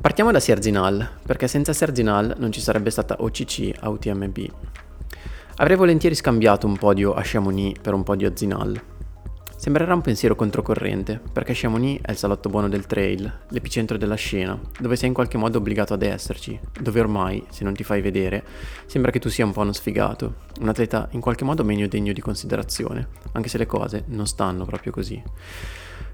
Partiamo da Serginal, perché senza Serginal non ci sarebbe stata OCC a UTMB. Avrei volentieri scambiato un podio a Chamonix per un podio a Zinal. Sembrerà un pensiero controcorrente, perché Chamonix è il salotto buono del trail, l'epicentro della scena, dove sei in qualche modo obbligato ad esserci, dove ormai, se non ti fai vedere, sembra che tu sia un po' uno sfigato, un atleta in qualche modo meno degno di considerazione, anche se le cose non stanno proprio così.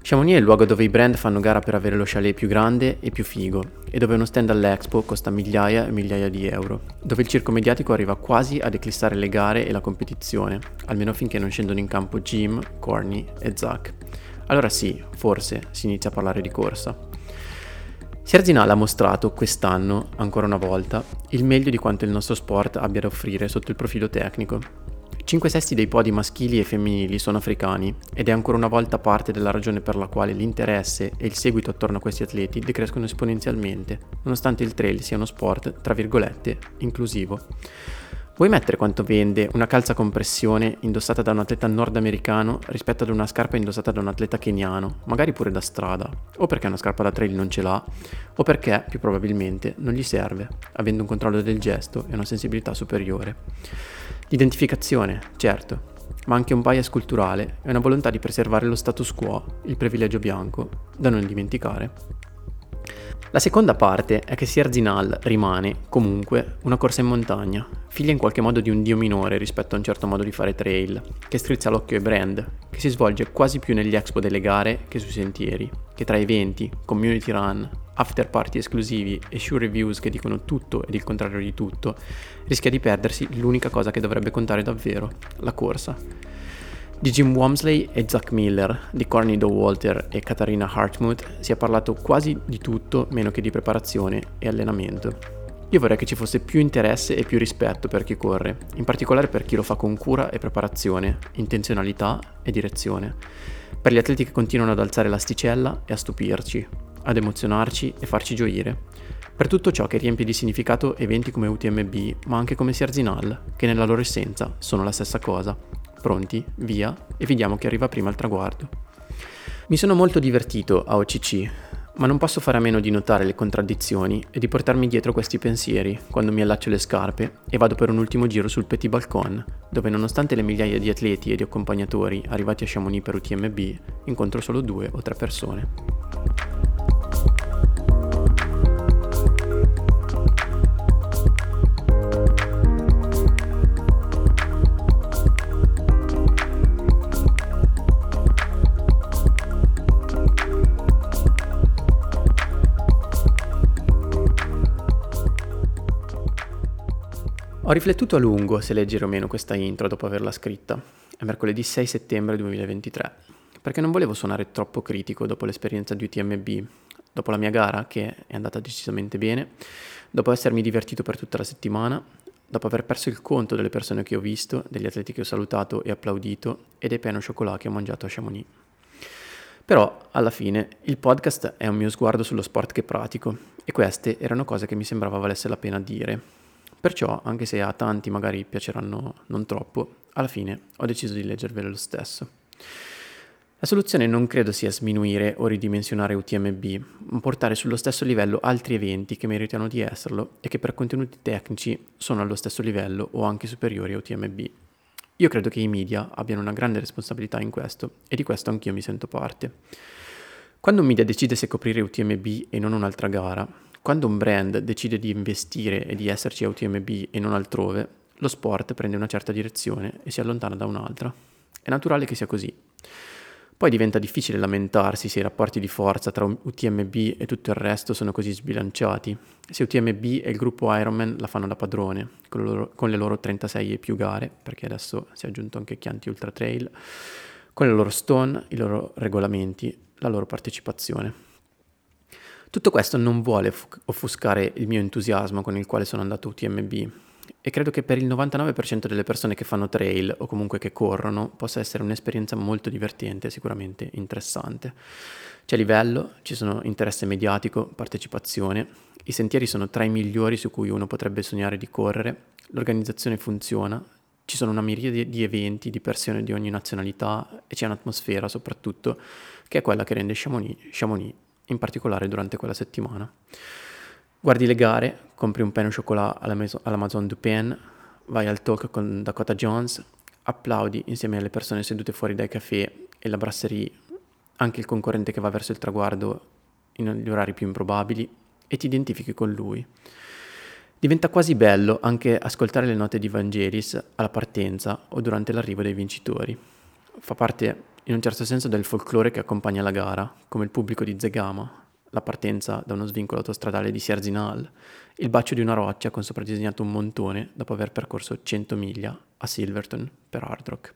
Chamonix è il luogo dove i brand fanno gara per avere lo chalet più grande e più figo, e dove uno stand all'Expo costa migliaia e migliaia di euro, dove il circo mediatico arriva quasi ad eclissare le gare e la competizione, almeno finché non scendono in campo Jim, Corny e Zach. Allora sì, forse si inizia a parlare di corsa. Serginal ha mostrato quest'anno, ancora una volta, il meglio di quanto il nostro sport abbia da offrire sotto il profilo tecnico, 5 sesti dei podi maschili e femminili sono africani ed è ancora una volta parte della ragione per la quale l'interesse e il seguito attorno a questi atleti decrescono esponenzialmente, nonostante il trail sia uno sport, tra virgolette, inclusivo. Vuoi mettere quanto vende una calza compressione indossata da un atleta nordamericano rispetto ad una scarpa indossata da un atleta keniano, magari pure da strada, o perché una scarpa da trail non ce l'ha, o perché, più probabilmente, non gli serve, avendo un controllo del gesto e una sensibilità superiore. L'identificazione, certo, ma anche un bias culturale e una volontà di preservare lo status quo, il privilegio bianco, da non dimenticare. La seconda parte è che Sierzinal rimane, comunque, una corsa in montagna, figlia in qualche modo di un dio minore rispetto a un certo modo di fare trail, che strizza l'occhio ai brand, che si svolge quasi più negli expo delle gare che sui sentieri, che tra eventi, community run, after party esclusivi e shoe reviews che dicono tutto ed il contrario di tutto, rischia di perdersi l'unica cosa che dovrebbe contare davvero, la corsa. Di Jim Wamsley e Zach Miller, di Corny Doe Walter e Katarina Hartmut si è parlato quasi di tutto meno che di preparazione e allenamento. Io vorrei che ci fosse più interesse e più rispetto per chi corre, in particolare per chi lo fa con cura e preparazione, intenzionalità e direzione, per gli atleti che continuano ad alzare l'asticella e a stupirci, ad emozionarci e farci gioire. Per tutto ciò che riempie di significato eventi come UTMB, ma anche come Sierzinal, che nella loro essenza sono la stessa cosa. Pronti, via, e vediamo chi arriva prima al traguardo. Mi sono molto divertito a OCC, ma non posso fare a meno di notare le contraddizioni e di portarmi dietro questi pensieri quando mi allaccio le scarpe e vado per un ultimo giro sul Petit Balcon, dove nonostante le migliaia di atleti e di accompagnatori arrivati a Chamonix per UTMB, incontro solo due o tre persone. Ho riflettuto a lungo se leggere o meno questa intro dopo averla scritta. È mercoledì 6 settembre 2023, perché non volevo suonare troppo critico dopo l'esperienza di UTMB, dopo la mia gara che è andata decisamente bene, dopo essermi divertito per tutta la settimana, dopo aver perso il conto delle persone che ho visto, degli atleti che ho salutato e applaudito e dei piano cioccolato che ho mangiato a Chamonix. Però, alla fine, il podcast è un mio sguardo sullo sport che pratico e queste erano cose che mi sembrava valesse la pena dire Perciò, anche se a tanti magari piaceranno non troppo, alla fine ho deciso di leggervele lo stesso. La soluzione non credo sia sminuire o ridimensionare UTMB, ma portare sullo stesso livello altri eventi che meritano di esserlo e che per contenuti tecnici sono allo stesso livello o anche superiori a UTMB. Io credo che i media abbiano una grande responsabilità in questo e di questo anch'io mi sento parte. Quando un media decide se coprire UTMB e non un'altra gara, quando un brand decide di investire e di esserci a UTMB e non altrove, lo sport prende una certa direzione e si allontana da un'altra. È naturale che sia così. Poi diventa difficile lamentarsi se i rapporti di forza tra UTMB e tutto il resto sono così sbilanciati, se UTMB e il gruppo Ironman la fanno da padrone, con, loro, con le loro 36 e più gare, perché adesso si è aggiunto anche Chianti Ultra Trail, con le loro stone, i loro regolamenti, la loro partecipazione. Tutto questo non vuole offuscare il mio entusiasmo con il quale sono andato UTMB e credo che per il 99% delle persone che fanno trail o comunque che corrono possa essere un'esperienza molto divertente e sicuramente interessante. C'è livello, ci sono interesse mediatico, partecipazione, i sentieri sono tra i migliori su cui uno potrebbe sognare di correre, l'organizzazione funziona, ci sono una miriade di eventi, di persone di ogni nazionalità e c'è un'atmosfera soprattutto che è quella che rende Chamonix, Chamonix in particolare durante quella settimana. Guardi le gare, compri un pain au chocolat all'Amazon Dupin, vai al talk con Dakota Jones, applaudi insieme alle persone sedute fuori dai caffè e la brasserie, anche il concorrente che va verso il traguardo negli orari più improbabili e ti identifichi con lui. Diventa quasi bello anche ascoltare le note di Vangelis alla partenza o durante l'arrivo dei vincitori. Fa parte in un certo senso del folklore che accompagna la gara, come il pubblico di Zegama, la partenza da uno svincolo autostradale di Sierzinal, il bacio di una roccia con sopra disegnato un montone dopo aver percorso 100 miglia a Silverton per Hard Rock.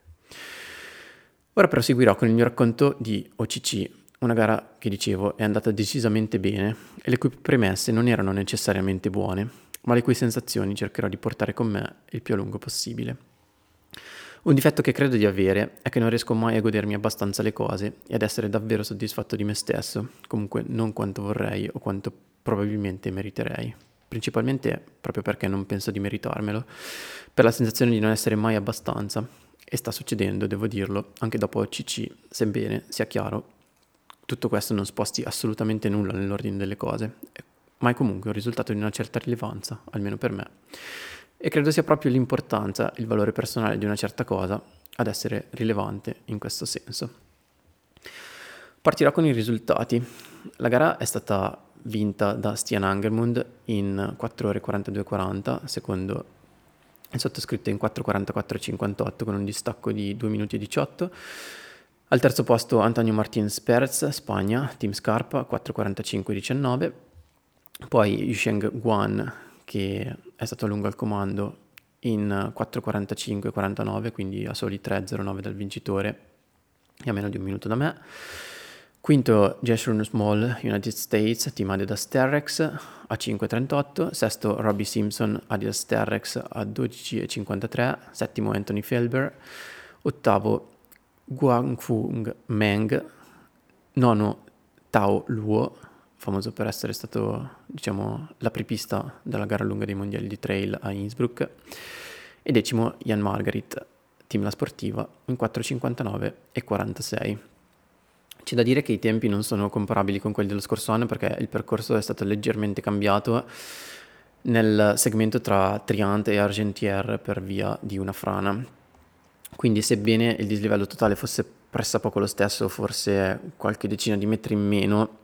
Ora proseguirò con il mio racconto di OCC, una gara che dicevo è andata decisamente bene e le cui premesse non erano necessariamente buone, ma le cui sensazioni cercherò di portare con me il più a lungo possibile. Un difetto che credo di avere è che non riesco mai a godermi abbastanza le cose e ad essere davvero soddisfatto di me stesso, comunque non quanto vorrei o quanto probabilmente meriterei. Principalmente proprio perché non penso di meritarmelo, per la sensazione di non essere mai abbastanza. E sta succedendo, devo dirlo, anche dopo CC, sebbene sia chiaro, tutto questo non sposti assolutamente nulla nell'ordine delle cose, ma è comunque un risultato di una certa rilevanza, almeno per me. E credo sia proprio l'importanza, il valore personale di una certa cosa ad essere rilevante in questo senso. Partirò con i risultati. La gara è stata vinta da Stian Angermund in 4 ore 42.40, secondo il sottoscritto in 4.44.58 con un distacco di 2 minuti e 18. Al terzo posto Antonio Martins Perez, Spagna, Team Scarpa, 4.45.19. Poi Yusheng Guan, che è stato lungo al comando, in 4.45.49, quindi a soli 3.09 dal vincitore e a meno di un minuto da me. Quinto Jeshurun Small, United States, team Adidas Terrex a 5.38. Sesto Robbie Simpson, Adidas Terrex a 12.53. Settimo Anthony Felber. Ottavo Guangfung Meng. Nono Tao Luo, famoso per essere stato, diciamo, l'apripista della gara lunga dei mondiali di trail a Innsbruck. E decimo Jan Margarit, team La Sportiva, in 4.59 e 46. C'è da dire che i tempi non sono comparabili con quelli dello scorso anno perché il percorso è stato leggermente cambiato nel segmento tra Triante e Argentière per via di una frana. Quindi sebbene il dislivello totale fosse pressappoco lo stesso, forse qualche decina di metri in meno,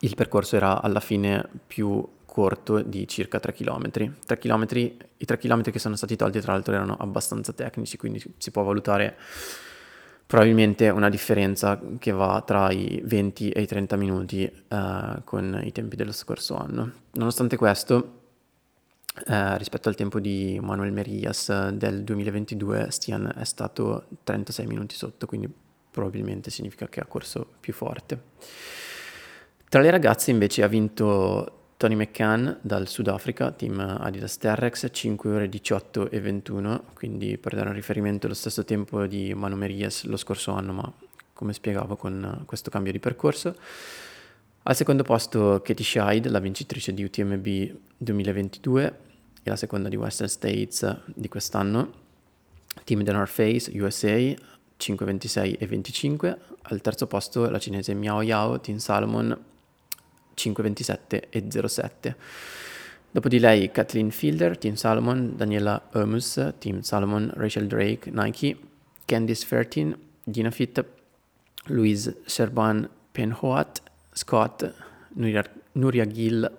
il percorso era alla fine più corto di circa 3 km. 3 km. I 3 km che sono stati tolti tra l'altro erano abbastanza tecnici, quindi si può valutare probabilmente una differenza che va tra i 20 e i 30 minuti eh, con i tempi dello scorso anno. Nonostante questo, eh, rispetto al tempo di Manuel Merias del 2022, Stian è stato 36 minuti sotto, quindi probabilmente significa che ha corso più forte. Tra le ragazze invece ha vinto Tony McCann dal Sudafrica, team Adidas Terrex, 5 ore 18 e 21, quindi per dare un riferimento allo stesso tempo di Manu Merias lo scorso anno, ma come spiegavo con questo cambio di percorso. Al secondo posto Katie Scheid, la vincitrice di UTMB 2022 e la seconda di Western States di quest'anno, team The North Face USA, 5,26 e 25. Al terzo posto la cinese Miao Yao, Team Salomon, 5.27 e 07. Dopo di lei Kathleen Fielder, Team Salomon, Daniela Omus, Team Salomon, Rachel Drake, Nike, Candice Fertin, Gina Fitt, Louise Serban Penhoat, Scott, Nuria, Nuria Gill,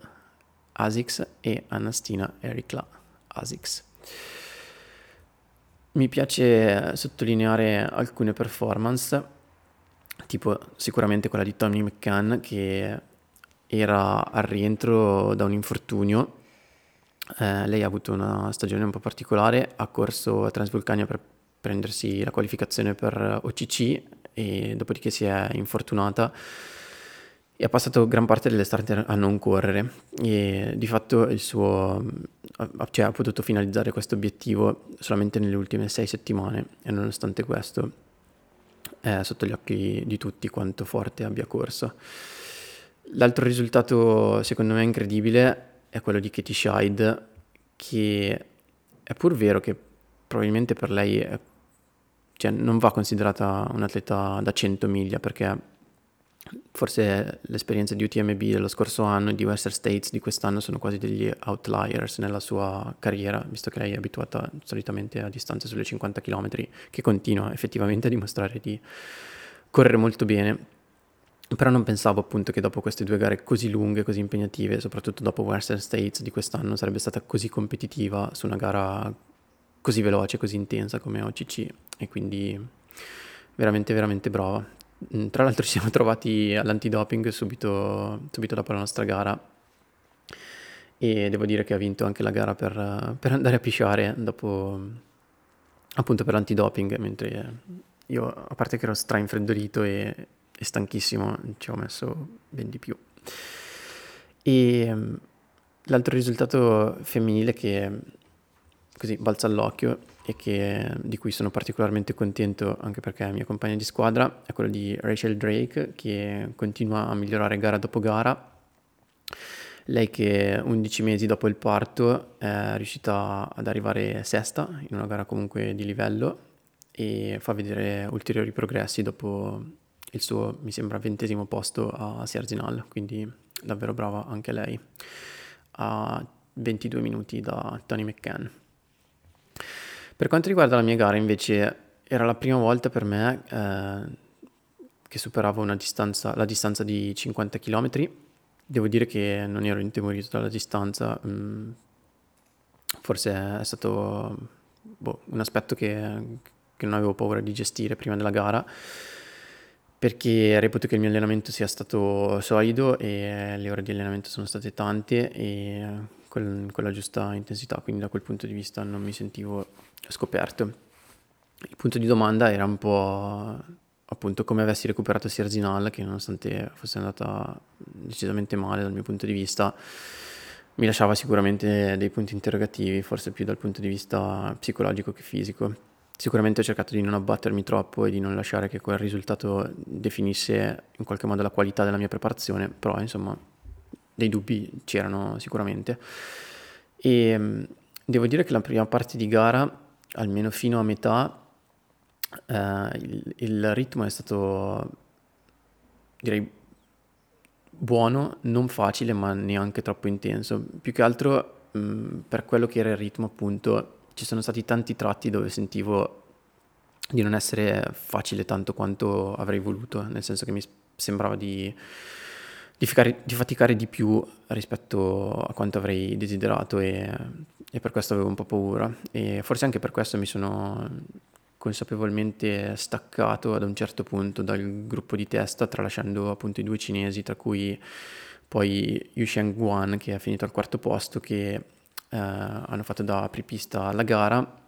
ASICS e Anastina Erikla, ASICS. Mi piace sottolineare alcune performance, tipo sicuramente quella di Tommy McCann che era al rientro da un infortunio. Eh, lei ha avuto una stagione un po' particolare, ha corso a Transvulcania per prendersi la qualificazione per OCC e dopodiché si è infortunata e ha passato gran parte dell'estate a non correre e di fatto il suo, cioè, ha potuto finalizzare questo obiettivo solamente nelle ultime sei settimane e nonostante questo è sotto gli occhi di tutti quanto forte abbia corso. L'altro risultato secondo me incredibile è quello di Katie Scheid, che è pur vero che probabilmente per lei è, cioè, non va considerata un'atleta da 100 miglia perché forse le esperienze di UTMB dello scorso anno e di Western States di quest'anno sono quasi degli outliers nella sua carriera, visto che lei è abituata solitamente a distanze sulle 50 km, che continua effettivamente a dimostrare di correre molto bene. Però non pensavo appunto che dopo queste due gare così lunghe, così impegnative, soprattutto dopo Western States di quest'anno, sarebbe stata così competitiva su una gara così veloce, così intensa come OCC e quindi veramente veramente brava. Mm, tra l'altro ci siamo trovati all'antidoping subito, subito dopo la nostra gara e devo dire che ha vinto anche la gara per, per andare a pisciare dopo appunto per l'antidoping mentre io a parte che ero stra infreddolito e, e stanchissimo ci ho messo ben di più e mm, l'altro risultato femminile che così balza all'occhio e che, di cui sono particolarmente contento anche perché è mia compagna di squadra è quello di Rachel Drake che continua a migliorare gara dopo gara. Lei che 11 mesi dopo il parto è riuscita ad arrivare sesta in una gara comunque di livello e fa vedere ulteriori progressi dopo il suo, mi sembra, ventesimo posto a Sierzinal, quindi davvero brava anche lei. A 22 minuti da Tony McCann. Per quanto riguarda la mia gara, invece, era la prima volta per me eh, che superavo distanza, la distanza di 50 km. Devo dire che non ero intimorito dalla distanza, mm, forse è stato boh, un aspetto che, che non avevo paura di gestire prima della gara perché reputo che il mio allenamento sia stato solido e le ore di allenamento sono state tante e con, con la giusta intensità, quindi da quel punto di vista non mi sentivo scoperto. Il punto di domanda era un po' appunto come avessi recuperato Sierzinal, che nonostante fosse andata decisamente male dal mio punto di vista, mi lasciava sicuramente dei punti interrogativi, forse più dal punto di vista psicologico che fisico. Sicuramente ho cercato di non abbattermi troppo e di non lasciare che quel risultato definisse in qualche modo la qualità della mia preparazione, però insomma dei dubbi c'erano sicuramente. E mm, devo dire che la prima parte di gara, almeno fino a metà, eh, il, il ritmo è stato, direi, buono, non facile, ma neanche troppo intenso. Più che altro mh, mm, per quello che era il ritmo, appunto, ci sono stati tanti tratti dove sentivo di non essere facile tanto quanto avrei voluto, nel senso che mi sembrava di di, ficare, di, faticare di più rispetto a quanto avrei desiderato e, e, per questo avevo un po' paura. E forse anche per questo mi sono consapevolmente staccato ad un certo punto dal gruppo di testa tralasciando appunto i due cinesi tra cui poi Yu Sheng Guan che ha finito al quarto posto che eh, hanno fatto da apripista alla gara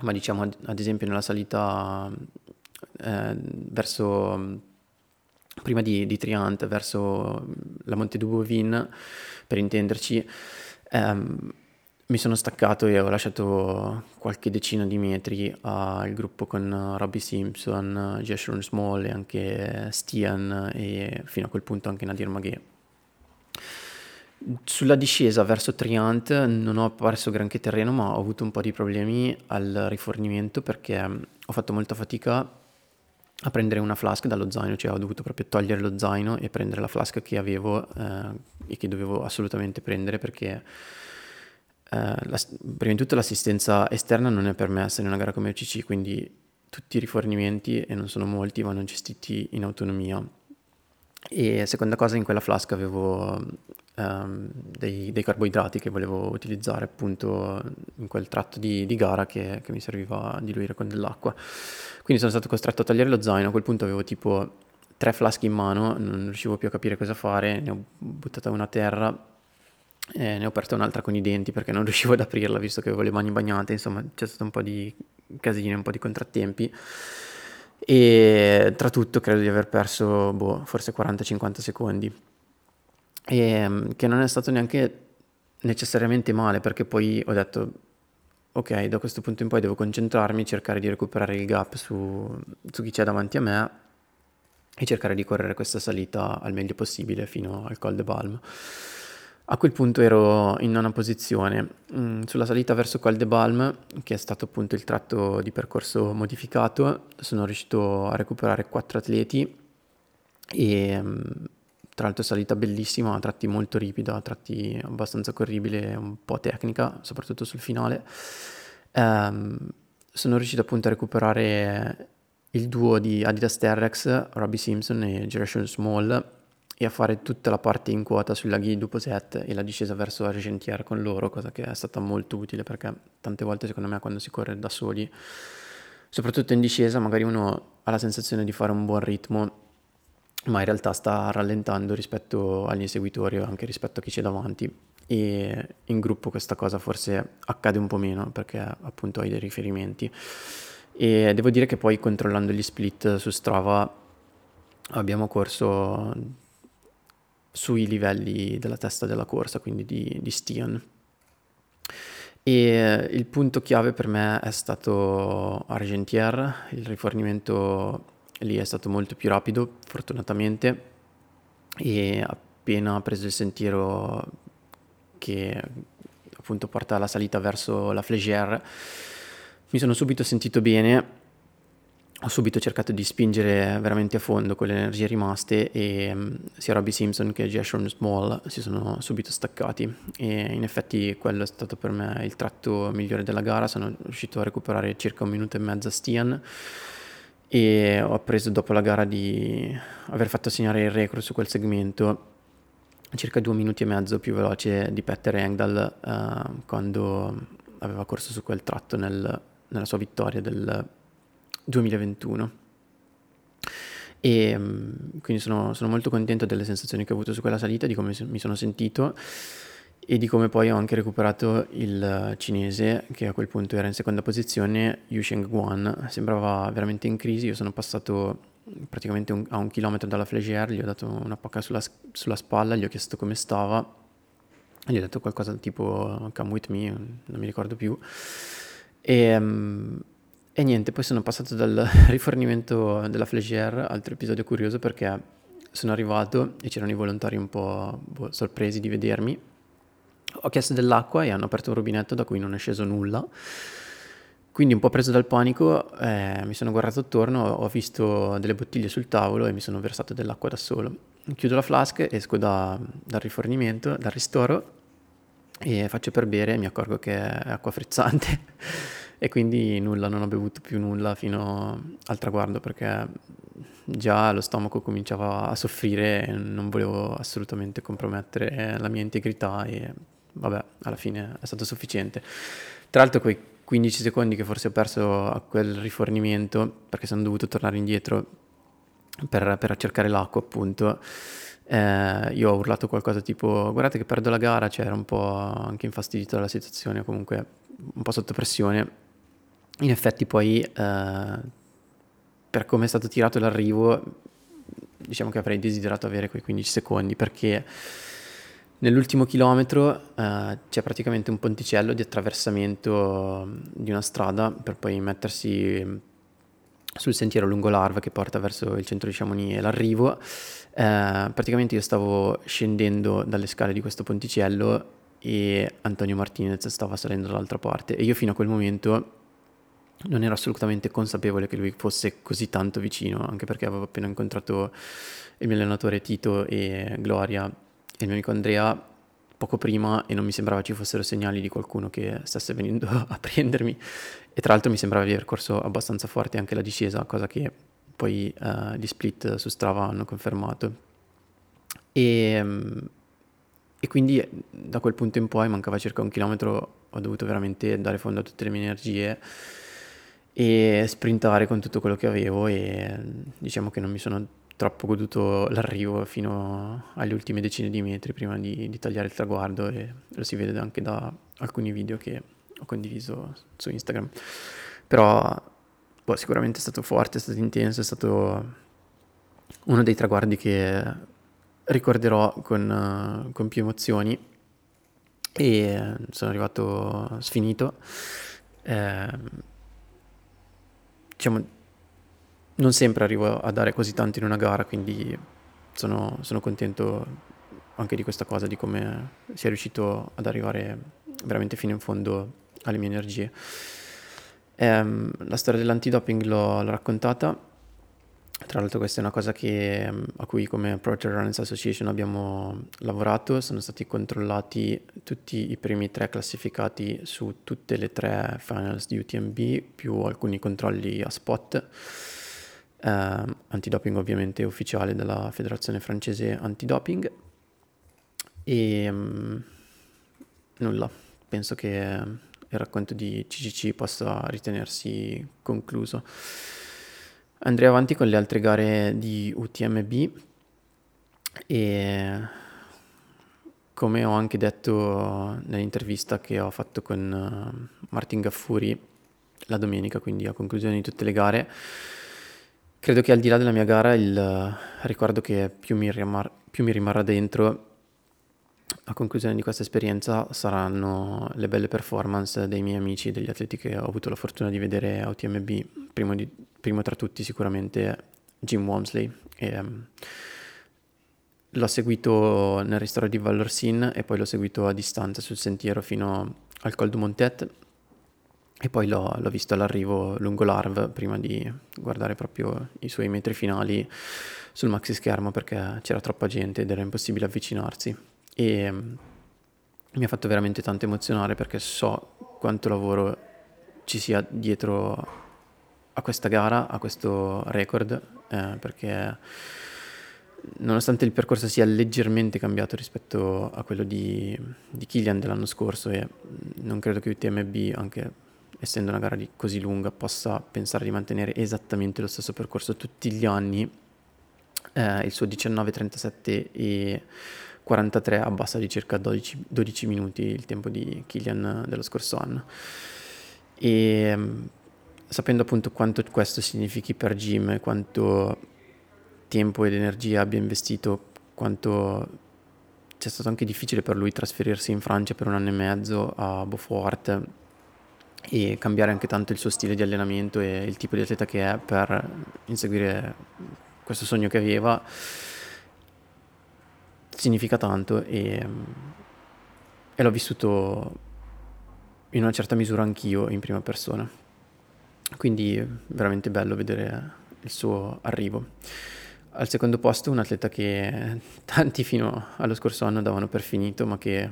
ma diciamo ad, esempio nella salita eh, verso prima di, di Triant verso la Monte Dubovin, per intenderci, ehm, mi sono staccato e ho lasciato qualche decina di metri al gruppo con Robbie Simpson, Jeshurun Small e anche Stian e fino a quel punto anche Nadir Maghe. Sulla discesa verso Triant non ho perso granché terreno ma ho avuto un po' di problemi al rifornimento perché ho fatto molta fatica a prendere una flask dallo zaino, cioè ho dovuto proprio togliere lo zaino e prendere la flask che avevo eh, e che dovevo assolutamente prendere perché eh, la, prima di tutto l'assistenza esterna non è permessa in una gara come OCC, quindi tutti i rifornimenti, e non sono molti, vanno gestiti in autonomia. E seconda cosa, in quella flask avevo um, dei, dei, carboidrati che volevo utilizzare appunto in quel tratto di, di gara che, che, mi serviva a diluire con dell'acqua. Quindi sono stato costretto a tagliare lo zaino, a quel punto avevo tipo tre flasche in mano, non riuscivo più a capire cosa fare, ne ho buttata una a terra e ne ho aperta un'altra con i denti perché non riuscivo ad aprirla visto che avevo le mani bagnate, insomma c'è stato un po' di casini, un po' di contrattempi e tra tutto credo di aver perso boh, forse 40-50 secondi e ehm, che non è stato neanche necessariamente male perché poi ho detto ok da questo punto in poi devo concentrarmi cercare di recuperare il gap su, su chi c'è davanti a me e cercare di correre questa salita al meglio possibile fino al Col de Balm. A quel punto ero in nona posizione. Mm, sulla salita verso Col de Balm che è stato appunto il tratto di percorso modificato sono riuscito a recuperare quattro atleti e mm, tra l'altro salita bellissima, a tratti molto ripida, a tratti abbastanza corribile, un po' tecnica, soprattutto sul finale. Um, sono riuscito appunto a recuperare il duo di Adidas Terrex, Robbie Simpson e Generation Small e a fare tutta la parte in quota sui laghi Duposet e la discesa verso Argentière con loro, cosa che è stata molto utile perché tante volte secondo me quando si corre da soli, soprattutto in discesa, magari uno ha la sensazione di fare un buon ritmo, ma in realtà sta rallentando rispetto agli inseguitori o anche rispetto a chi c'è davanti e in gruppo questa cosa forse accade un po' meno perché appunto hai dei riferimenti e devo dire che poi controllando gli split su Strava abbiamo corso sui livelli della testa della corsa, quindi di, di Stian. E il punto chiave per me è stato Argentière, il rifornimento lì è stato molto più rapido, fortunatamente, e appena preso il sentiero che appunto porta alla salita verso la Flégère, mi sono subito sentito bene. Ho subito cercato di spingere veramente a fondo con le energie rimaste e um, sia Robbie Simpson che Jason Small si sono subito staccati. E in effetti quello è stato per me il tratto migliore della gara, sono riuscito a recuperare circa un minuto e mezzo a Stian e ho preso dopo la gara di aver fatto segnare il record su quel segmento circa due minuti e mezzo più veloce di Petter Engdahl uh, quando aveva corso su quel tratto nel, nella sua vittoria del 2021. E mm, quindi sono, sono, molto contento delle sensazioni che ho avuto su quella salita, di come mi sono sentito e di come poi ho anche recuperato il cinese che a quel punto era in seconda posizione, Yu Sheng Guan, sembrava veramente in crisi, io sono passato praticamente un, a un chilometro dalla Flégère, gli ho dato una pacca sulla, sulla, spalla, gli ho chiesto come stava, gli ho detto qualcosa tipo come with me, non mi ricordo più, e, um, e niente, poi sono passato dal rifornimento della Flégère, altro episodio curioso perché sono arrivato e c'erano i volontari un po' boh, sorpresi di vedermi. Ho chiesto dell'acqua e hanno aperto un rubinetto da cui non è sceso nulla. Quindi un po' preso dal panico eh, mi sono guardato attorno, ho visto delle bottiglie sul tavolo e mi sono versato dell'acqua da solo. Chiudo la flasca, esco da, dal rifornimento, dal ristoro e faccio per bere e mi accorgo che è acqua frizzante. e quindi nulla, non ho bevuto più nulla fino al traguardo perché già lo stomaco cominciava a soffrire e non volevo assolutamente compromettere la mia integrità e vabbè, alla fine è stato sufficiente. Tra l'altro quei 15 secondi che forse ho perso a quel rifornimento perché sono dovuto tornare indietro per, per cercare l'acqua appunto eh, io ho urlato qualcosa tipo guardate che perdo la gara, cioè era un po' anche infastidito dalla situazione, comunque un po' sotto pressione in effetti poi eh, per come è stato tirato l'arrivo diciamo che avrei desiderato avere quei 15 secondi perché nell'ultimo chilometro eh, c'è praticamente un ponticello di attraversamento di una strada per poi mettersi sul sentiero lungo l'Arva che porta verso il centro di Chamonix e l'arrivo. Eh, praticamente io stavo scendendo dalle scale di questo ponticello e Antonio Martinez stava salendo dall'altra parte e io fino a quel momento non ero assolutamente consapevole che lui fosse così tanto vicino, anche perché avevo appena incontrato il mio allenatore Tito e Gloria il mio amico Andrea poco prima e non mi sembrava ci fossero segnali di qualcuno che stesse venendo a prendermi e tra l'altro mi sembrava di aver corso abbastanza forte anche la discesa, cosa che poi uh, gli split su Strava hanno confermato. E, um, e quindi da quel punto in poi mancava circa un chilometro, ho dovuto veramente dare fondo a tutte le mie energie e sprintare con tutto quello che avevo e diciamo che non mi sono troppo goduto l'arrivo fino alle ultime decine di metri prima di, di tagliare il traguardo e lo si vede anche da alcuni video che ho condiviso su Instagram. Però boh, sicuramente è stato forte, è stato intenso, è stato uno dei traguardi che ricorderò con, con più emozioni e sono arrivato sfinito. Eh, diciamo, non sempre arrivo a dare così tanto in una gara, quindi sono, sono contento anche di questa cosa, di come sia riuscito ad arrivare veramente fino in fondo alle mie energie. Ehm, la storia dell'antidoping l'ho, l'ho raccontata Tra l'altro questa è una cosa che, a cui come Project Runners Association abbiamo lavorato, sono stati controllati tutti i primi tre classificati su tutte le tre finals di UTMB, più alcuni controlli a spot, eh, antidoping ovviamente ufficiale della federazione francese antidoping. E um, nulla, penso che il racconto di CCC possa ritenersi concluso. Andrei avanti con le altre gare di UTMB e come ho anche detto nell'intervista che ho fatto con eh, Martin Gaffuri la domenica, quindi a conclusione di tutte le gare, credo che al di là della mia gara il ricordo che più mi, rimar- più mi rimarrà dentro a conclusione di questa esperienza saranno le belle performance dei miei amici, degli atleti che ho avuto la fortuna di vedere a UTMB, primo, di, primo tra tutti sicuramente Jim Walmsley. E, um, l'ho seguito nel ristoro di Vallorsin e poi l'ho seguito a distanza sul sentiero fino al Col du Montet e poi l'ho, l'ho visto all'arrivo lungo l'Arv prima di guardare proprio i suoi metri finali sul maxi schermo perché c'era troppa gente ed era impossibile avvicinarsi. E mm, mi ha fatto veramente tanto emozionare perché so quanto lavoro ci sia dietro a questa gara, a questo record, eh, perché nonostante il percorso sia leggermente cambiato rispetto a quello di, di Killian dell'anno scorso e non credo che UTMB, anche essendo una gara così lunga, possa pensare di mantenere esattamente lo stesso percorso tutti gli anni, eh, il suo 19-37 e 43 abbassa di circa 12, 12 minuti il tempo di Killian dello scorso anno. E mm, sapendo appunto quanto questo significhi per Jim, quanto tempo ed energia abbia investito, quanto c'è stato anche difficile per lui trasferirsi in Francia per un anno e mezzo a Beaufort e cambiare anche tanto il suo stile di allenamento e il tipo di atleta che è per inseguire questo sogno che aveva significa tanto e, e l'ho vissuto in una certa misura anch'io in prima persona. Quindi veramente bello vedere il suo arrivo. Al secondo posto un atleta che tanti fino allo scorso anno davano per finito, ma che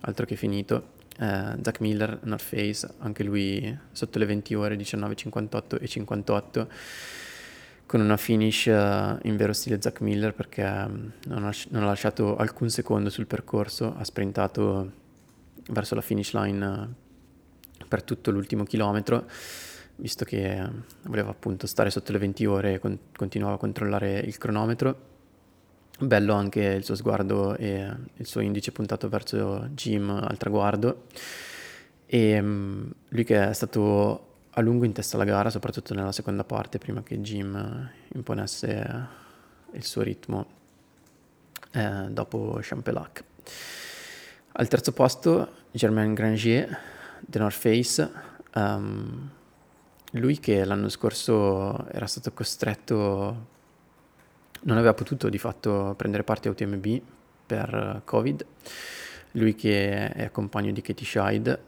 altro che finito, eh, Zach Miller, North Face, anche lui sotto le 20 ore, 19.58 e 58 con una finish uh, in vero stile Zach Miller perché um, non, ha, non, ha, lasciato alcun secondo sul percorso, ha sprintato verso la finish line uh, per tutto l'ultimo chilometro, visto che uh, voleva appunto stare sotto le 20 ore e con- continuava a controllare il cronometro. Bello anche il suo sguardo e il suo indice puntato verso Jim al traguardo. E um, lui che è stato a lungo in testa alla gara, soprattutto nella seconda parte, prima che Jim eh, imponesse eh, il suo ritmo eh, dopo Champelac. Al terzo posto Germain Granger, The North Face, um, lui che l'anno scorso era stato costretto, non aveva potuto di fatto prendere parte a UTMB per Covid, lui che è compagno di Katie Scheid,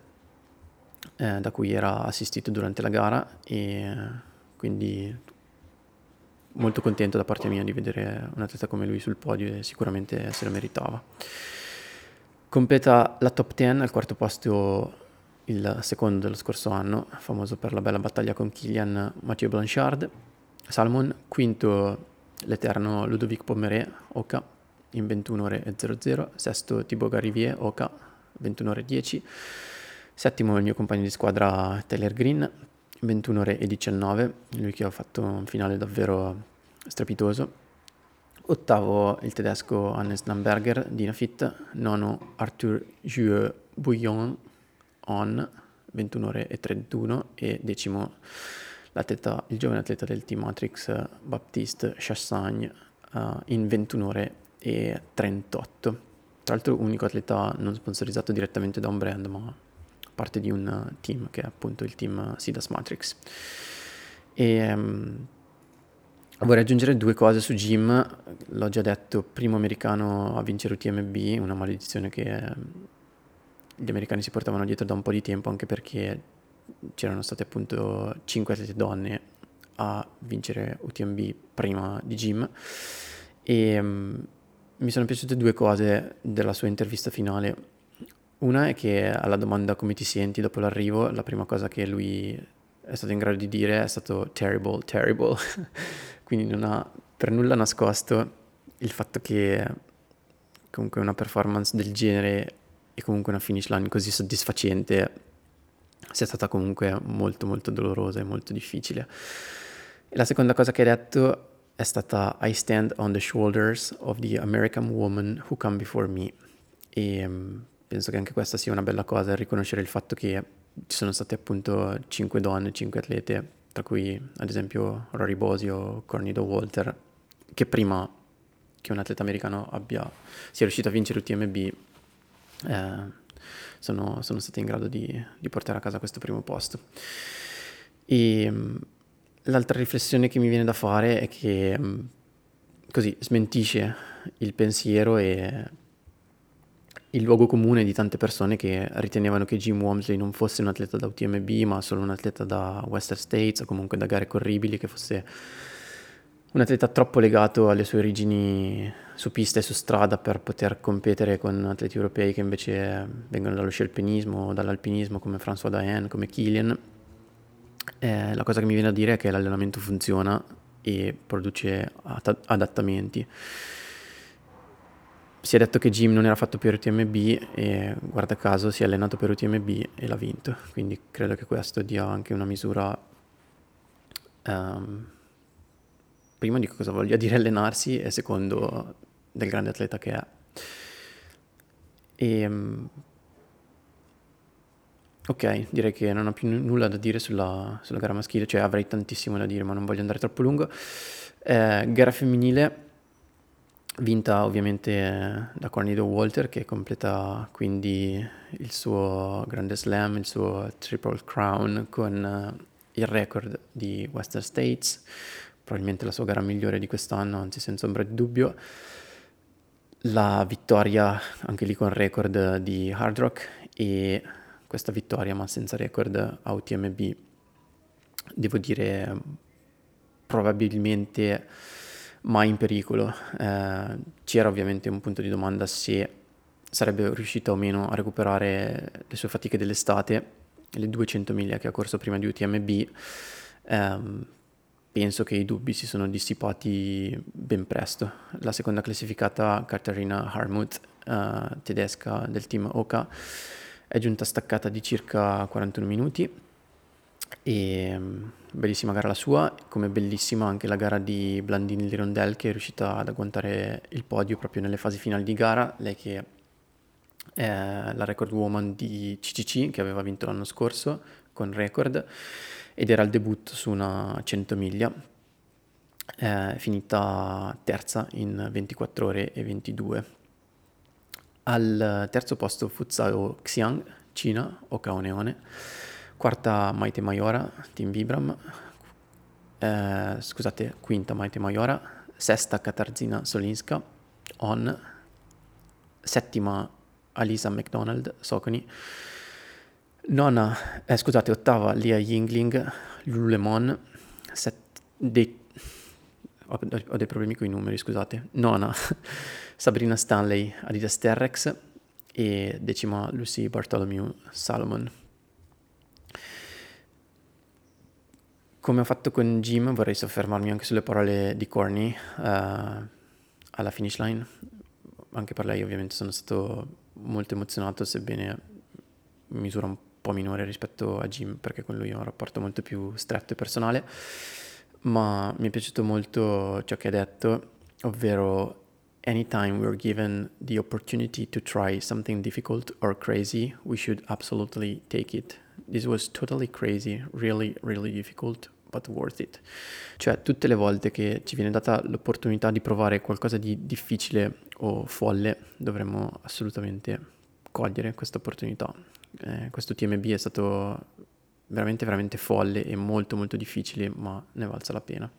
eh, da cui era assistito durante la gara e quindi molto contento da parte mia di vedere un atleta come lui sul podio e sicuramente se lo meritava. Completa la top 10 al quarto posto il secondo dello scorso anno, famoso per la bella battaglia con Kilian Mathieu Blanchard. Salmon, quinto l'eterno Ludovic Pomeré, Oka, in 21 ore e 00. Sesto Thibaut Garivier, Oka, 21 ore e 10. Settimo il mio compagno di squadra Taylor Green, 21 ore e 19, lui che ha fatto un finale davvero strepitoso. Ottavo il tedesco Hannes Lamberger di Nafit, nono Arthur Jue Bouillon on 21 ore e 31 e decimo l'atleta, il giovane atleta del team Matrix Baptiste Chassagne uh, in 21 ore e 38. Tra l'altro unico atleta non sponsorizzato direttamente da un brand ma parte di un team che è appunto il team Sidas Matrix. E um, vorrei aggiungere due cose su Jim, l'ho già detto, primo americano a vincere UTMB, una maledizione che ehm, gli americani si portavano dietro da un po' di tempo, anche perché c'erano state appunto 5 atlete donne a vincere UTMB prima di Jim e um, mi sono piaciute due cose della sua intervista finale. Una è che alla domanda come ti senti dopo l'arrivo, la prima cosa che lui è stato in grado di dire è stato terrible, terrible. Quindi non ha per nulla nascosto il fatto che comunque una performance del genere e comunque una finish line così soddisfacente sia stata comunque molto molto dolorosa e molto difficile. La seconda cosa che hai detto è stata I stand on the shoulders of the American woman who come before me e um, penso che anche questa sia una bella cosa, riconoscere il fatto che ci sono state appunto cinque donne, cinque atlete, tra cui ad esempio Rory Bosi o Cornido Walter, che prima che un atleta americano abbia, sia riuscito a vincere UTMB eh, sono, sono state in grado di, di, portare a casa questo primo posto. E L'altra riflessione che mi viene da fare è che mm, così smentisce il pensiero e il luogo comune di tante persone che ritenevano che Jim Wamsley non fosse un atleta da UTMB ma solo un atleta da Western States o comunque da gare corribili, che fosse un atleta troppo legato alle sue origini su pista e su strada per poter competere con atleti europei che invece vengono dallo sci alpinismo o dall'alpinismo come François Daen, come Killian eh, la cosa che mi viene a dire è che l'allenamento funziona e produce at- adattamenti. Si è detto che Jim non era fatto per UTMB e guarda caso si è allenato per UTMB e l'ha vinto, quindi credo che questo dia anche una misura um, prima di cosa voglia dire allenarsi e secondo del grande atleta che è. E, um, Ok, direi che non ho più n- nulla da dire sulla, sulla, gara maschile, cioè avrei tantissimo da dire, ma non voglio andare troppo lungo. Eh, gara femminile, vinta ovviamente eh, da Cornido Walter, che completa quindi il suo grande slam, il suo Triple Crown con uh, il record di Western States, probabilmente la sua gara migliore di quest'anno, anzi senza ombra di dubbio. La vittoria anche lì con record di Hard Rock e questa vittoria, ma senza record a UTMB. Devo dire, probabilmente mai in pericolo. Eh, c'era ovviamente un punto di domanda se sarebbe riuscita o meno a recuperare le sue fatiche dell'estate, le 200 miglia che ha corso prima di UTMB. Eh, penso che i dubbi si sono dissipati ben presto. La seconda classificata, Katarina Harmuth, eh, tedesca del team Oka, è giunta staccata di circa 41 minuti. E mm, bellissima gara la sua, come bellissima anche la gara di Blandini Lirondel che è riuscita ad agguantare il podio proprio nelle fasi finali di gara, lei che è la record woman di CCC che aveva vinto l'anno scorso con record ed era il debutto su una 100 miglia, è finita terza in 24 ore e 22 al terzo posto Futsal Xiang, Cina, Okaoneone. Quarta Maite Maiora, Team Vibram. Eh, scusate, quinta Maite Maiora. Sesta Katarzina Solinska, On. Settima Alisa McDonald, Soconi. Nona, eh, scusate, ottava Lia Yingling, Lulemon. Set, de, ho, ho dei problemi con i numeri, scusate. Nona Sabrina Stanley, Adidas Terrex e decima Lucy Bartholomew Salomon. Come ho fatto con Jim vorrei soffermarmi anche sulle parole di Corny uh, alla finish line. Anche per lei ovviamente sono stato molto emozionato, sebbene misura un po' minore rispetto a Jim, perché con lui ho un rapporto molto più stretto e personale, ma mi è piaciuto molto ciò che ha detto, ovvero anytime we're given the opportunity to try something difficult or crazy, we should absolutely take it. This was totally crazy, really, really difficult, but worth it. Cioè, tutte le volte che ci viene data l'opportunità di provare qualcosa di difficile o folle, dovremmo assolutamente cogliere questa opportunità. Eh, questo TMB è stato veramente, veramente folle e molto, molto difficile, ma ne valsa la pena.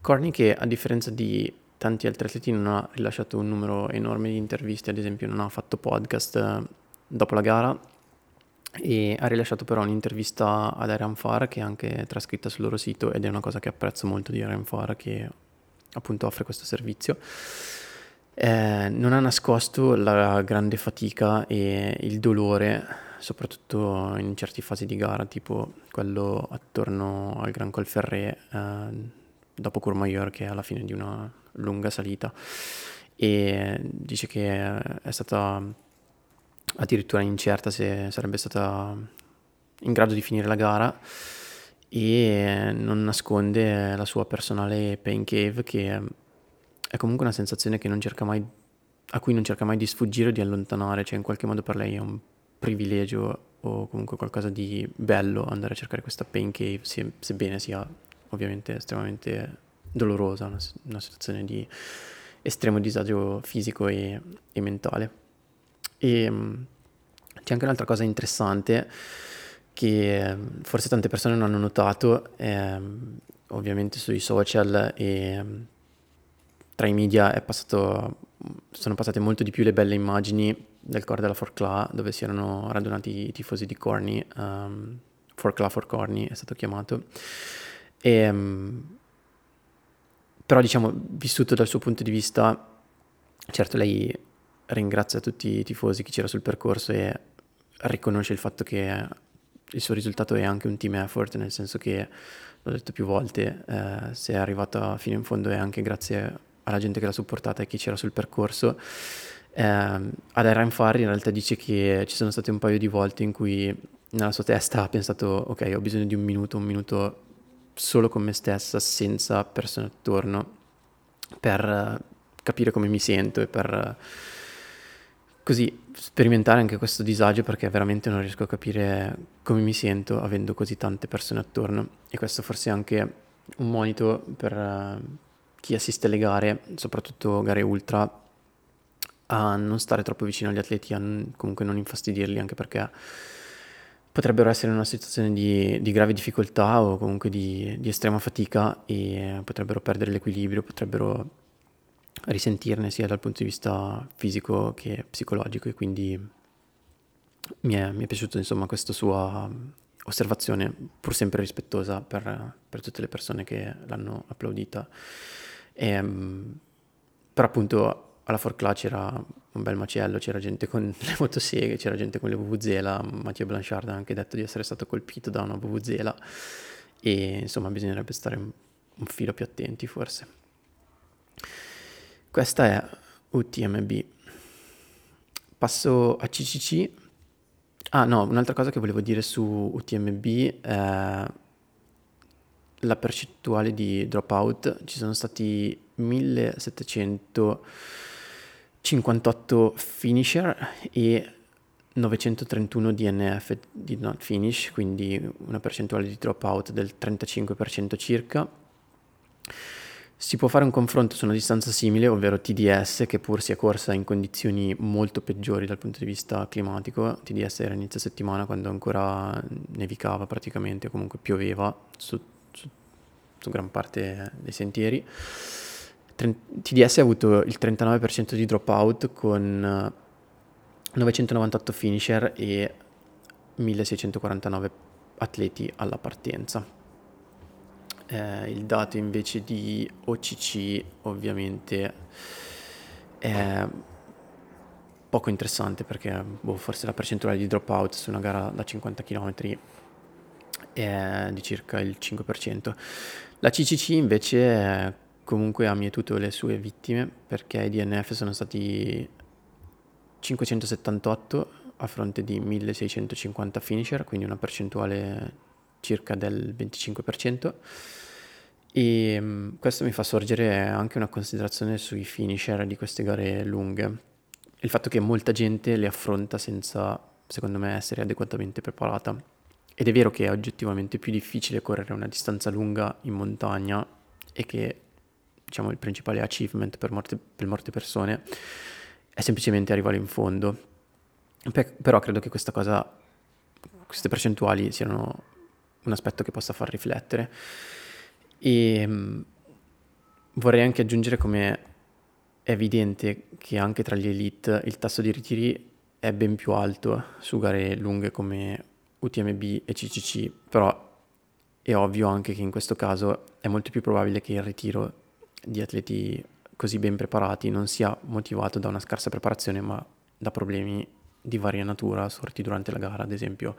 Corny che a differenza di tanti altri atleti non ha rilasciato un numero enorme di interviste, ad esempio non ha fatto podcast eh, dopo la gara, e ha rilasciato però un'intervista ad Iron Far che è anche trascritta sul loro sito ed è una cosa che apprezzo molto di Iron Far che appunto offre questo servizio. Eh, non ha nascosto la grande fatica e il dolore, soprattutto in certe fasi di gara, tipo quello attorno al Gran Colferré, eh, dopo Courmayeur, che è alla fine di una lunga salita. E dice che è stata addirittura incerta se sarebbe stata in grado di finire la gara e non nasconde la sua personale pain cave che è comunque una sensazione mai, a cui non cerca mai di sfuggire o di allontanare, cioè in qualche modo per lei è un privilegio o comunque qualcosa di bello andare a cercare questa pain cave, sebbene sia ovviamente estremamente dolorosa, una, una situazione di estremo disagio fisico e, e mentale. E um, c'è anche un'altra cosa interessante che forse tante persone non hanno notato, eh, ovviamente sui social e tra i media passato, sono passate molto di più le belle immagini del Cor della Forclà dove si erano radunati i tifosi di Corny, um, Forclà for Corny è stato chiamato. E, um, però diciamo, vissuto dal suo punto di vista, certo lei ringrazia tutti i tifosi, chi c'era sul percorso e riconosce il fatto che il suo risultato è anche un team effort, nel senso che, l'ho detto più volte, eh, se è arrivata fino in fondo è anche grazie alla gente che l'ha supportata e chi c'era sul percorso. Eh, ad Iron Far in realtà dice che ci sono state un paio di volte in cui nella sua testa ha pensato ok ho bisogno di un minuto, un minuto solo con me stessa, senza persone attorno, per capire come mi sento e per così sperimentare anche questo disagio perché veramente non riesco a capire come mi sento avendo così tante persone attorno e questo forse è anche un monito per chi assiste alle gare, soprattutto gare ultra, a non stare troppo vicino agli atleti, a comunque non infastidirli anche perché potrebbero essere in una situazione di, di grave difficoltà o comunque di, di estrema fatica e potrebbero perdere l'equilibrio, potrebbero risentirne sia dal punto di vista fisico che psicologico e quindi mi è, mi è piaciuta insomma questa sua osservazione pur sempre rispettosa per, per tutte le persone che l'hanno applaudita ehm, però appunto alla Forclà c'era un bel macello, c'era gente con le motoseghe, c'era gente con le Vuvuzela, Mattia Blanchard ha anche detto di essere stato colpito da una Vuvuzela e insomma bisognerebbe stare un, un filo più attenti forse. Questa è UTMB. Passo a CCC. Ah no, un'altra cosa che volevo dire su UTMB è la percentuale di dropout. Ci sono stati 1758 finisher e 931 DNF did not finish, quindi una percentuale di dropout del 35% circa. Si può fare un confronto su una distanza simile, ovvero TDS, che pur sia corsa in condizioni molto peggiori dal punto di vista climatico. TDS era inizio settimana quando ancora nevicava praticamente, comunque pioveva su, su, gran parte dei sentieri. TDS ha avuto il 39% di dropout con 998 finisher e 1649 atleti alla partenza. Eh, il dato invece di OCC ovviamente è poco interessante perché boh, forse la percentuale di dropout su una gara da 50 km è di circa il 5%. La CCC invece comunque ha mietuto le sue vittime perché i DNF sono stati 578 a fronte di 1650 finisher, quindi una percentuale circa del 25%. E mm, questo mi fa sorgere anche una considerazione sui finisher di queste gare lunghe. Il fatto che molta gente le affronta senza, secondo me, essere adeguatamente preparata. Ed è vero che è oggettivamente più difficile correre una distanza lunga in montagna e che, diciamo, il principale achievement per molte, per molte persone è semplicemente arrivare in fondo. Pe- però credo che questa cosa, queste percentuali siano un aspetto che possa far riflettere. E mm, vorrei anche aggiungere come è evidente che anche tra gli elite il tasso di ritiri è ben più alto su gare lunghe come UTMB e CCC, però è ovvio anche che in questo caso è molto più probabile che il ritiro di atleti così ben preparati non sia motivato da una scarsa preparazione, ma da problemi di varia natura sorti durante la gara, ad esempio,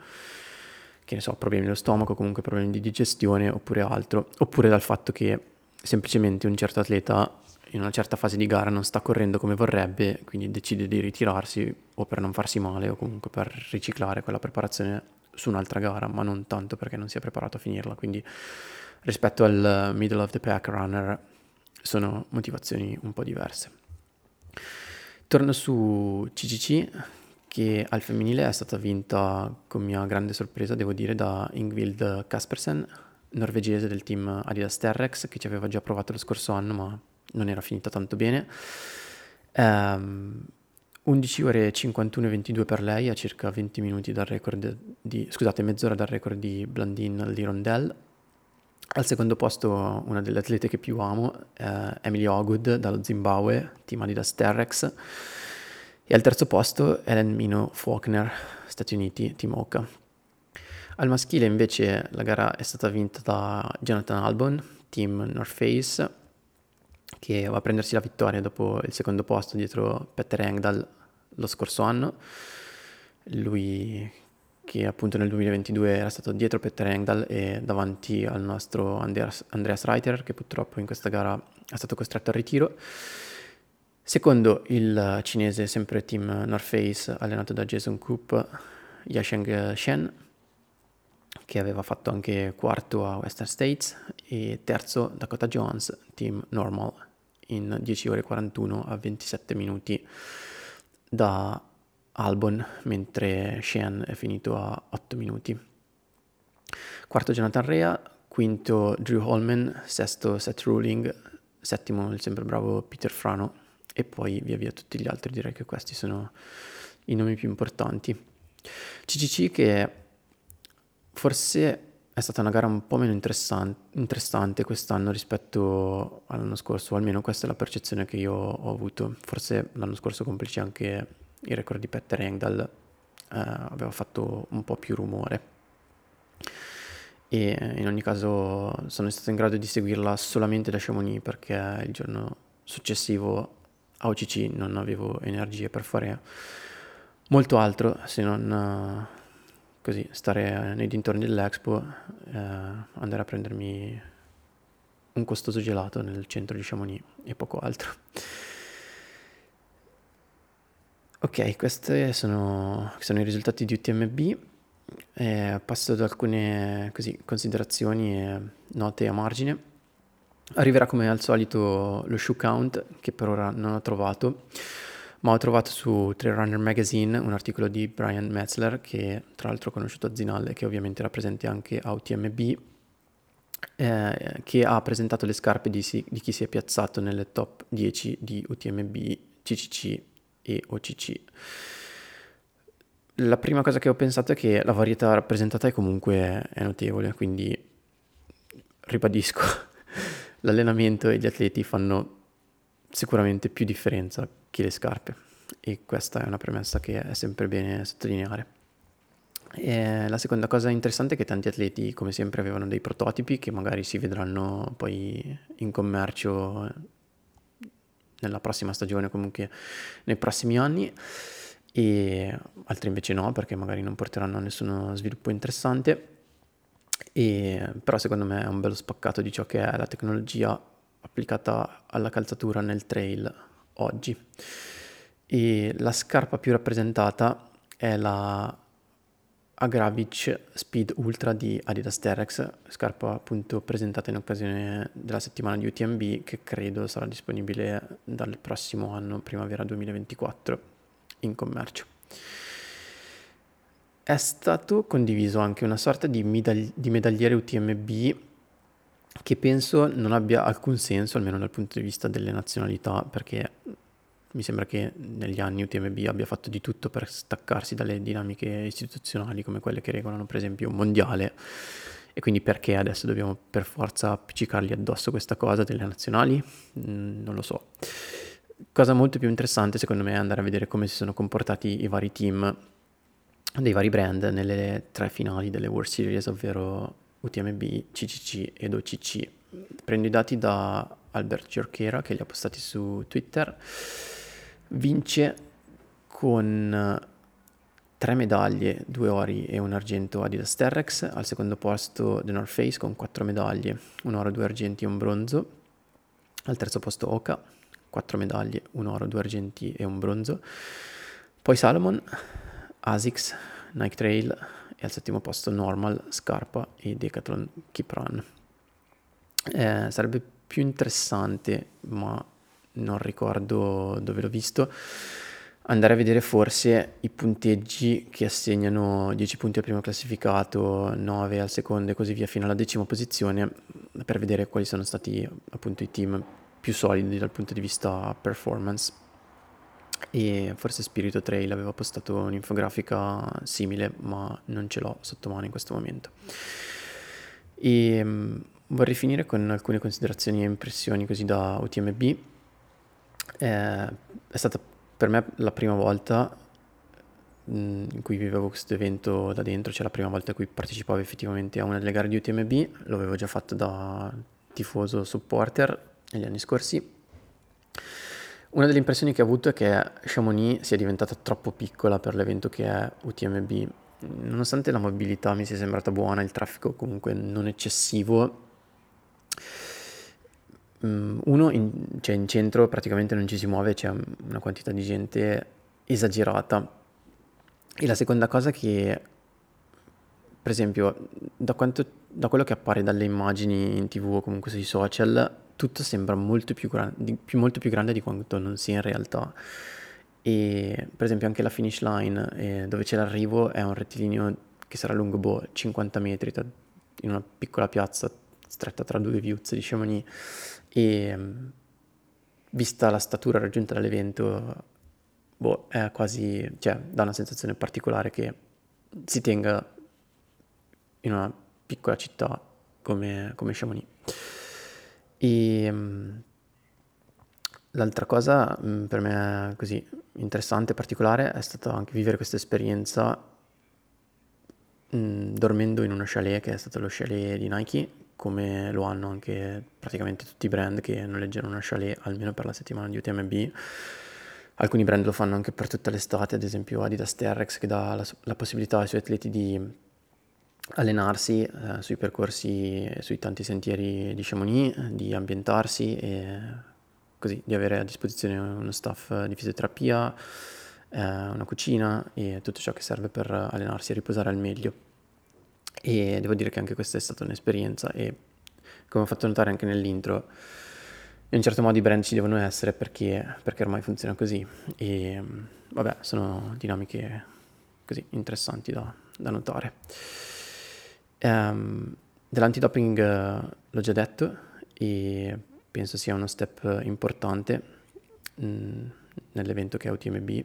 che ne so, problemi dello stomaco, comunque problemi di digestione oppure altro, oppure dal fatto che semplicemente un certo atleta in una certa fase di gara non sta correndo come vorrebbe, quindi decide di ritirarsi o per non farsi male o comunque per riciclare quella preparazione su un'altra gara, ma non tanto perché non si è preparato a finirla. Quindi rispetto al middle of the pack runner sono motivazioni un po' diverse. Torno su CCC che al femminile è stata vinta con mia grande sorpresa, devo dire, da Ingvild Kaspersen, norvegese del team Adidas Terrex, che ci aveva già provato lo scorso anno, ma non era finita tanto bene. Um, 11 ore 51 e 22 per lei, a circa 20 minuti dal record di, scusate, mezz'ora dal record di Blandin Lirondelle. Al secondo posto una delle atlete che più amo, eh, Emily Ogwood dallo Zimbabwe, team Adidas Terrex. E al terzo posto Ellen Mino Faulkner, Stati Uniti, team Oka. Al maschile invece la gara è stata vinta da Jonathan Albon, team North Face, che va a prendersi la vittoria dopo il secondo posto dietro Petter Engdahl lo scorso anno. Lui che appunto nel 2022 era stato dietro Petter Engdahl e davanti al nostro Andreas, Andreas Reiter che purtroppo in questa gara è stato costretto al ritiro. Secondo il cinese sempre team North Face allenato da Jason Coop, Yasheng Shen che aveva fatto anche quarto a Western States e terzo Dakota Jones, team Normal in 10 ore 41 a 27 minuti da Albon, mentre Sheehan è finito a 8 minuti. Quarto Jonathan Rea, quinto Drew Holman, sesto Seth Ruling, settimo il sempre bravo Peter Frano e poi via via tutti gli altri, direi che questi sono i nomi più importanti. CCC che forse è stata una gara un po' meno interessante quest'anno rispetto all'anno scorso, o almeno questa è la percezione che io ho avuto. Forse l'anno scorso complice anche il record di Petter Engdahl eh, aveva fatto un po' più rumore. E in ogni caso sono stato in grado di seguirla solamente da Chamonix perché il giorno successivo a OCC non avevo energie per fare molto altro se non così stare nei dintorni dell'Expo, eh, andare a prendermi un costoso gelato nel centro di Chamonix e poco altro. Ok, questi sono, sono, i risultati di UTMB. Eh, passo ad alcune così, considerazioni e note a margine. Arriverà come al solito lo shoe count, che per ora non ho trovato ma ho trovato su Trail Runner Magazine un articolo di Brian Metzler, che tra l'altro ho conosciuto a Zinal e che ovviamente era presente anche a UTMB, eh, che ha presentato le scarpe di, si, di chi si è piazzato nelle top 10 di UTMB, CCC e OCC. La prima cosa che ho pensato è che la varietà rappresentata è comunque è notevole, quindi ribadisco, l'allenamento e gli atleti fanno sicuramente più differenza che le scarpe e questa è una premessa che è sempre bene sottolineare. E la seconda cosa interessante è che tanti atleti, come sempre, avevano dei prototipi che magari si vedranno poi in commercio nella prossima stagione, comunque nei prossimi anni, e altri invece no, perché magari non porteranno a nessuno sviluppo interessante. E, però secondo me è un bello spaccato di ciò che è la tecnologia applicata alla calzatura nel trail oggi. E la scarpa più rappresentata è la Agravic Speed Ultra di Adidas Terex, scarpa appunto presentata in occasione della settimana di UTMB che credo sarà disponibile dal prossimo anno, primavera 2024, in commercio. È stato condiviso anche una sorta di, medagli- di medagliere UTMB che penso non abbia alcun senso, almeno dal punto di vista delle nazionalità, perché mi sembra che negli anni UTMB abbia fatto di tutto per staccarsi dalle dinamiche istituzionali come quelle che regolano per esempio un mondiale e quindi perché adesso dobbiamo per forza appiccicargli addosso questa cosa delle nazionali? Mm, non lo so. cosa molto più interessante secondo me è andare a vedere come si sono comportati i vari team dei vari brand nelle tre finali delle World Series, ovvero UTMB, CCC ed OCC. Prendo i dati da Albert Giorchera che li ha postati su Twitter. Vince con tre medaglie, due ori e un argento Adidas Terrex, al secondo posto The North Face con quattro medaglie, un oro, due argenti e un bronzo, al terzo posto Oka, quattro medaglie, un oro, due argenti e un bronzo, poi Salomon, Asics, Nike Trail e al settimo posto Normal, Scarpa e Decathlon Keep Run. Eh, sarebbe più interessante, ma non ricordo dove l'ho visto, andare a vedere forse i punteggi che assegnano 10 punti al primo classificato, 9 al secondo e così via fino alla decima posizione per vedere quali sono stati appunto i team più solidi dal punto di vista performance e forse Spirito Trail aveva postato un'infografica simile ma non ce l'ho sotto mano in questo momento e um, vorrei finire con alcune considerazioni e impressioni così da UTMB eh, è stata per me la prima volta mm, in cui vivevo questo evento da dentro, cioè la prima volta in cui partecipavo effettivamente a una delle gare di UTMB, lo avevo già fatto da tifoso supporter negli anni scorsi. Una delle impressioni che ho avuto è che Chamonix sia diventata troppo piccola per l'evento che è UTMB. Nonostante la mobilità mi sia sembrata buona, il traffico comunque non eccessivo, Mm, uno, in, cioè in centro praticamente non ci si muove, c'è una quantità di gente esagerata. E la seconda cosa che, per esempio, da, quanto, da quello che appare dalle immagini in tv o comunque sui social, tutto sembra molto più, gran, di, più, molto più grande di quanto non sia in realtà. E per esempio anche la finish line eh, dove c'è l'arrivo è un rettilineo che sarà lungo boh, 50 metri in una piccola piazza stretta tra due viuzze di Chamonix e vista la statura raggiunta dall'evento, boh, è quasi, cioè, dà una sensazione particolare che si tenga in una piccola città come, come Chamonix. E l'altra cosa per me così interessante e particolare è stata anche vivere questa esperienza mh, dormendo in uno chalet che è stato lo chalet di Nike come lo hanno anche praticamente tutti i brand che noleggiano una chalet almeno per la settimana di UTMB. Alcuni brand lo fanno anche per tutta l'estate, ad esempio Adidas Terrex che dà la, la possibilità ai suoi atleti di allenarsi eh, sui percorsi, sui tanti sentieri di Chamonix, di ambientarsi e così di avere a disposizione uno staff di fisioterapia, eh, una cucina e tutto ciò che serve per allenarsi e riposare al meglio. E devo dire che anche questa è stata un'esperienza e come ho fatto notare anche nell'intro in un certo modo i brand ci devono essere perché, perché ormai funziona così. E vabbè sono dinamiche così interessanti da, da notare um, dell'antidoping uh, l'ho già detto e penso sia uno step importante mh, mm, nell'evento che è UTMB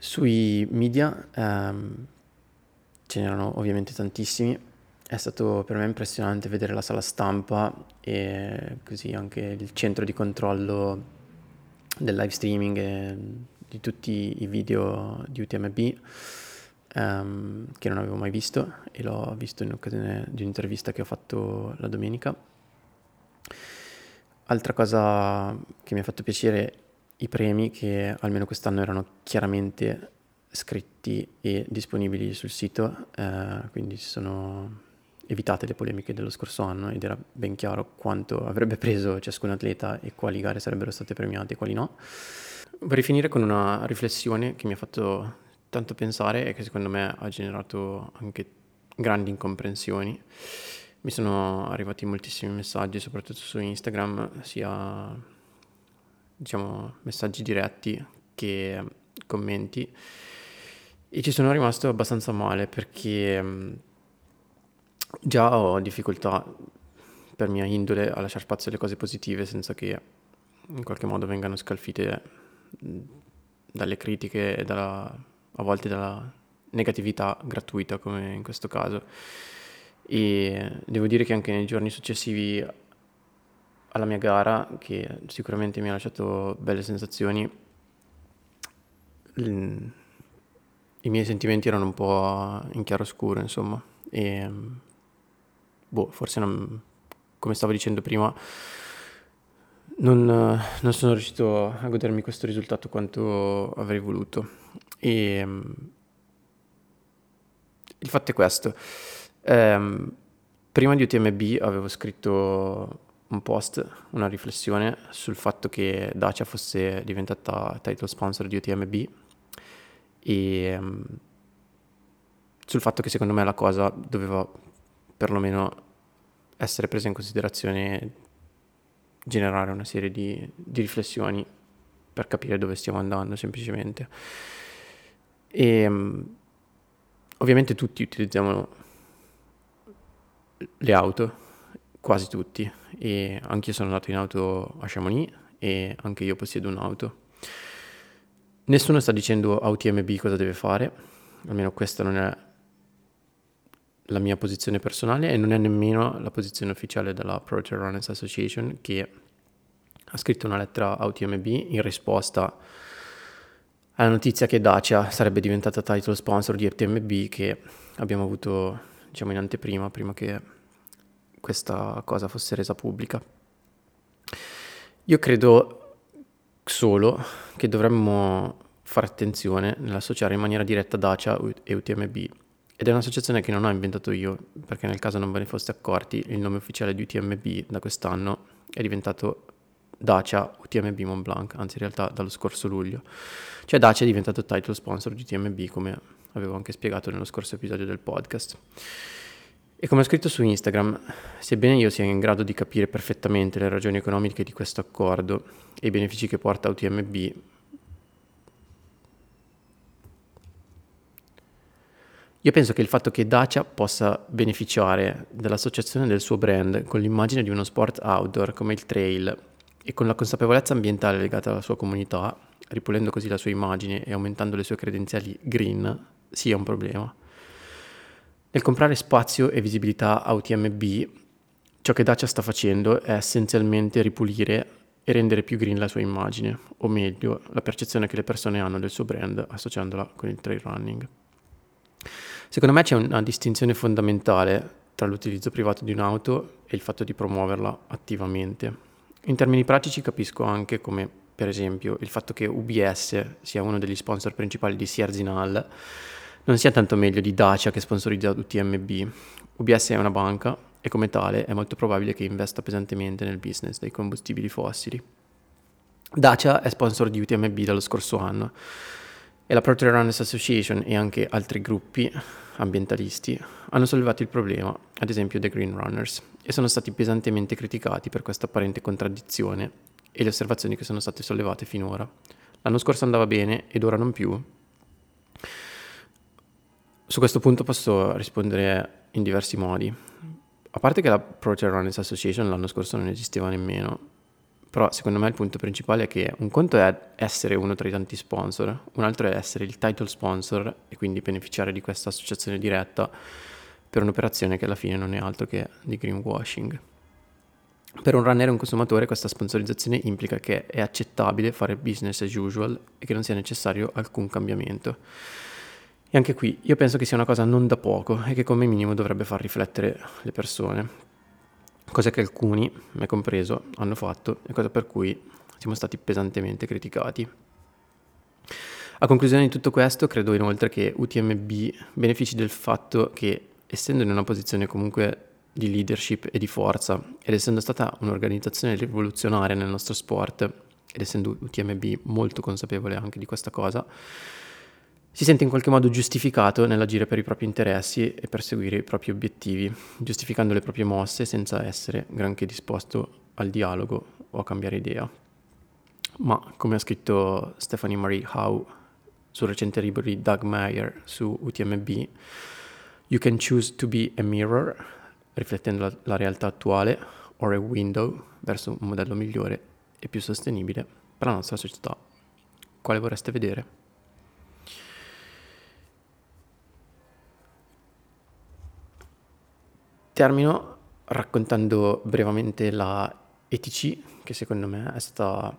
sui media um, ce n'erano ovviamente tantissimi. È stato per me impressionante vedere la sala stampa e così anche il centro di controllo del live streaming e di tutti i video di UTMB um, che non avevo mai visto e l'ho visto in occasione di un'intervista che ho fatto la domenica. Altra cosa che mi ha fatto piacere i premi che almeno quest'anno erano chiaramente scritti e disponibili sul sito, eh, quindi si sono evitate le polemiche dello scorso anno ed era ben chiaro quanto avrebbe preso ciascun atleta e quali gare sarebbero state premiate e quali no. Vorrei finire con una riflessione che mi ha fatto tanto pensare e che secondo me ha generato anche grandi incomprensioni. Mi sono arrivati moltissimi messaggi, soprattutto su Instagram, sia diciamo messaggi diretti che commenti e ci sono rimasto abbastanza male perché già ho difficoltà per mia indole a lasciare spazio alle cose positive senza che in qualche modo vengano scalfite dalle critiche e dalla, a volte dalla negatività gratuita come in questo caso. E devo dire che anche nei giorni successivi alla mia gara, che sicuramente mi ha lasciato belle sensazioni, i miei sentimenti erano un po' in chiaroscuro, insomma, e boh, forse non, come stavo dicendo prima, non, non, sono riuscito a godermi questo risultato quanto avrei voluto. E il fatto è questo. Eh, prima di UTMB avevo scritto un post, una riflessione sul fatto che Dacia fosse diventata title sponsor di UTMB e um, sul fatto che secondo me la cosa doveva perlomeno essere presa in considerazione, generare una serie di, di riflessioni per capire dove stiamo andando semplicemente. E um, ovviamente tutti utilizziamo le auto, quasi tutti, e anche io sono andato in auto a Chamonix e anche io possiedo un'auto. Nessuno sta dicendo a UTMB cosa deve fare, almeno questa non è la mia posizione personale e non è nemmeno la posizione ufficiale della Pro Runners Association che ha scritto una lettera a UTMB in risposta alla notizia che Dacia sarebbe diventata title sponsor di UTMB che abbiamo avuto diciamo in anteprima prima che questa cosa fosse resa pubblica. Io credo solo che dovremmo fare attenzione nell'associare in maniera diretta Dacia e UTMB. Ed è un'associazione che non ho inventato io, perché nel caso non ve ne foste accorti, il nome ufficiale di UTMB da quest'anno è diventato Dacia UTMB Mont Blanc, anzi in realtà dallo scorso luglio. Cioè Dacia è diventato title sponsor di UTMB, come avevo anche spiegato nello scorso episodio del podcast. E come ho scritto su Instagram, sebbene io sia in grado di capire perfettamente le ragioni economiche di questo accordo e i benefici che porta a UTMB, io penso che il fatto che Dacia possa beneficiare dell'associazione del suo brand con l'immagine di uno sport outdoor come il trail e con la consapevolezza ambientale legata alla sua comunità, ripulendo così la sua immagine e aumentando le sue credenziali green, sia un problema. Nel comprare spazio e visibilità a UTMB, ciò che Dacia sta facendo è essenzialmente ripulire e rendere più green la sua immagine, o meglio, la percezione che le persone hanno del suo brand associandola con il trail running. Secondo me c'è una distinzione fondamentale tra l'utilizzo privato di un'auto e il fatto di promuoverla attivamente. In termini pratici capisco anche come, per esempio, il fatto che UBS sia uno degli sponsor principali di Sierzinal non sia tanto meglio di Dacia che sponsorizza UTMB. UBS è una banca e come tale è molto probabile che investa pesantemente nel business dei combustibili fossili. Dacia è sponsor di UTMB dallo scorso anno e la Pro Trail Runners Association e anche altri gruppi ambientalisti hanno sollevato il problema, ad esempio The Green Runners, e sono stati pesantemente criticati per questa apparente contraddizione e le osservazioni che sono state sollevate finora. L'anno scorso andava bene ed ora non più, su questo punto posso rispondere in diversi modi. A parte che la Pro Trail Runners Association l'anno scorso non esisteva nemmeno, però secondo me il punto principale è che un conto è essere uno tra i tanti sponsor, un altro è essere il title sponsor e quindi beneficiare di questa associazione diretta per un'operazione che alla fine non è altro che di greenwashing. Per un runner e un consumatore questa sponsorizzazione implica che è accettabile fare business as usual e che non sia necessario alcun cambiamento. E anche qui io penso che sia una cosa non da poco e che come minimo dovrebbe far riflettere le persone, cosa che alcuni, me compreso, hanno fatto e cosa per cui siamo stati pesantemente criticati. A conclusione di tutto questo, credo inoltre che UTMB benefici del fatto che, essendo in una posizione comunque di leadership e di forza, ed essendo stata un'organizzazione rivoluzionaria nel nostro sport, ed essendo UTMB molto consapevole anche di questa cosa, si sente in qualche modo giustificato nell'agire per i propri interessi e perseguire i propri obiettivi, giustificando le proprie mosse senza essere granché disposto al dialogo o a cambiare idea. Ma come ha scritto Stephanie Marie Howe sul recente libro di Doug Meyer su UTMB, You can choose to be a mirror, riflettendo la, la realtà attuale, or a window verso un modello migliore e più sostenibile per la nostra società. Quale vorreste vedere? Termino raccontando brevemente la ETC, che secondo me è stata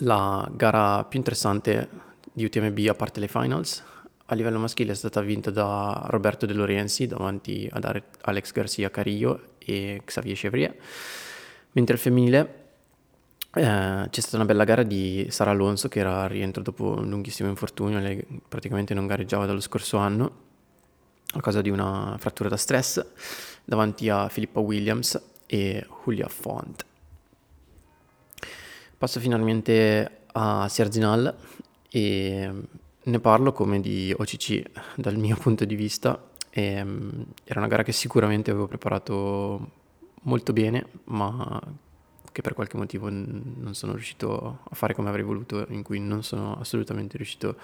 la gara più interessante di UTMB a parte le finals. A livello maschile è stata vinta da Roberto De Lorenzi davanti ad Alex Garcia Carillo e Xavier Chevrier, mentre al femminile eh, c'è stata una bella gara di Sara Alonso che era a rientro dopo un lunghissimo infortunio, lei praticamente non gareggiava dallo scorso anno a causa di una frattura da stress davanti a Filippa Williams e Julia Font. Passo finalmente a Sierzinal e ne parlo come di OCC dal mio punto di vista. E, um, era una gara che sicuramente avevo preparato molto bene, ma che per qualche motivo n- non sono riuscito a fare come avrei voluto, in cui non sono assolutamente riuscito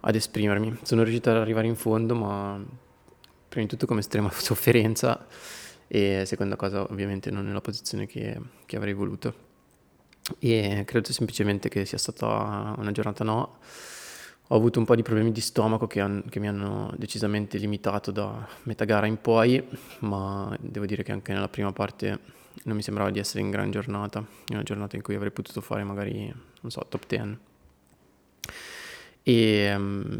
ad esprimermi. Sono riuscito ad arrivare in fondo, ma prima di tutto come estrema sofferenza e seconda cosa ovviamente non nella posizione che, che avrei voluto. E credo semplicemente che sia stata una giornata no. Ho avuto un po' di problemi di stomaco che, han, che, mi hanno decisamente limitato da metà gara in poi, ma devo dire che anche nella prima parte non mi sembrava di essere in gran giornata, una giornata in cui avrei potuto fare magari, non so, top 10. E um,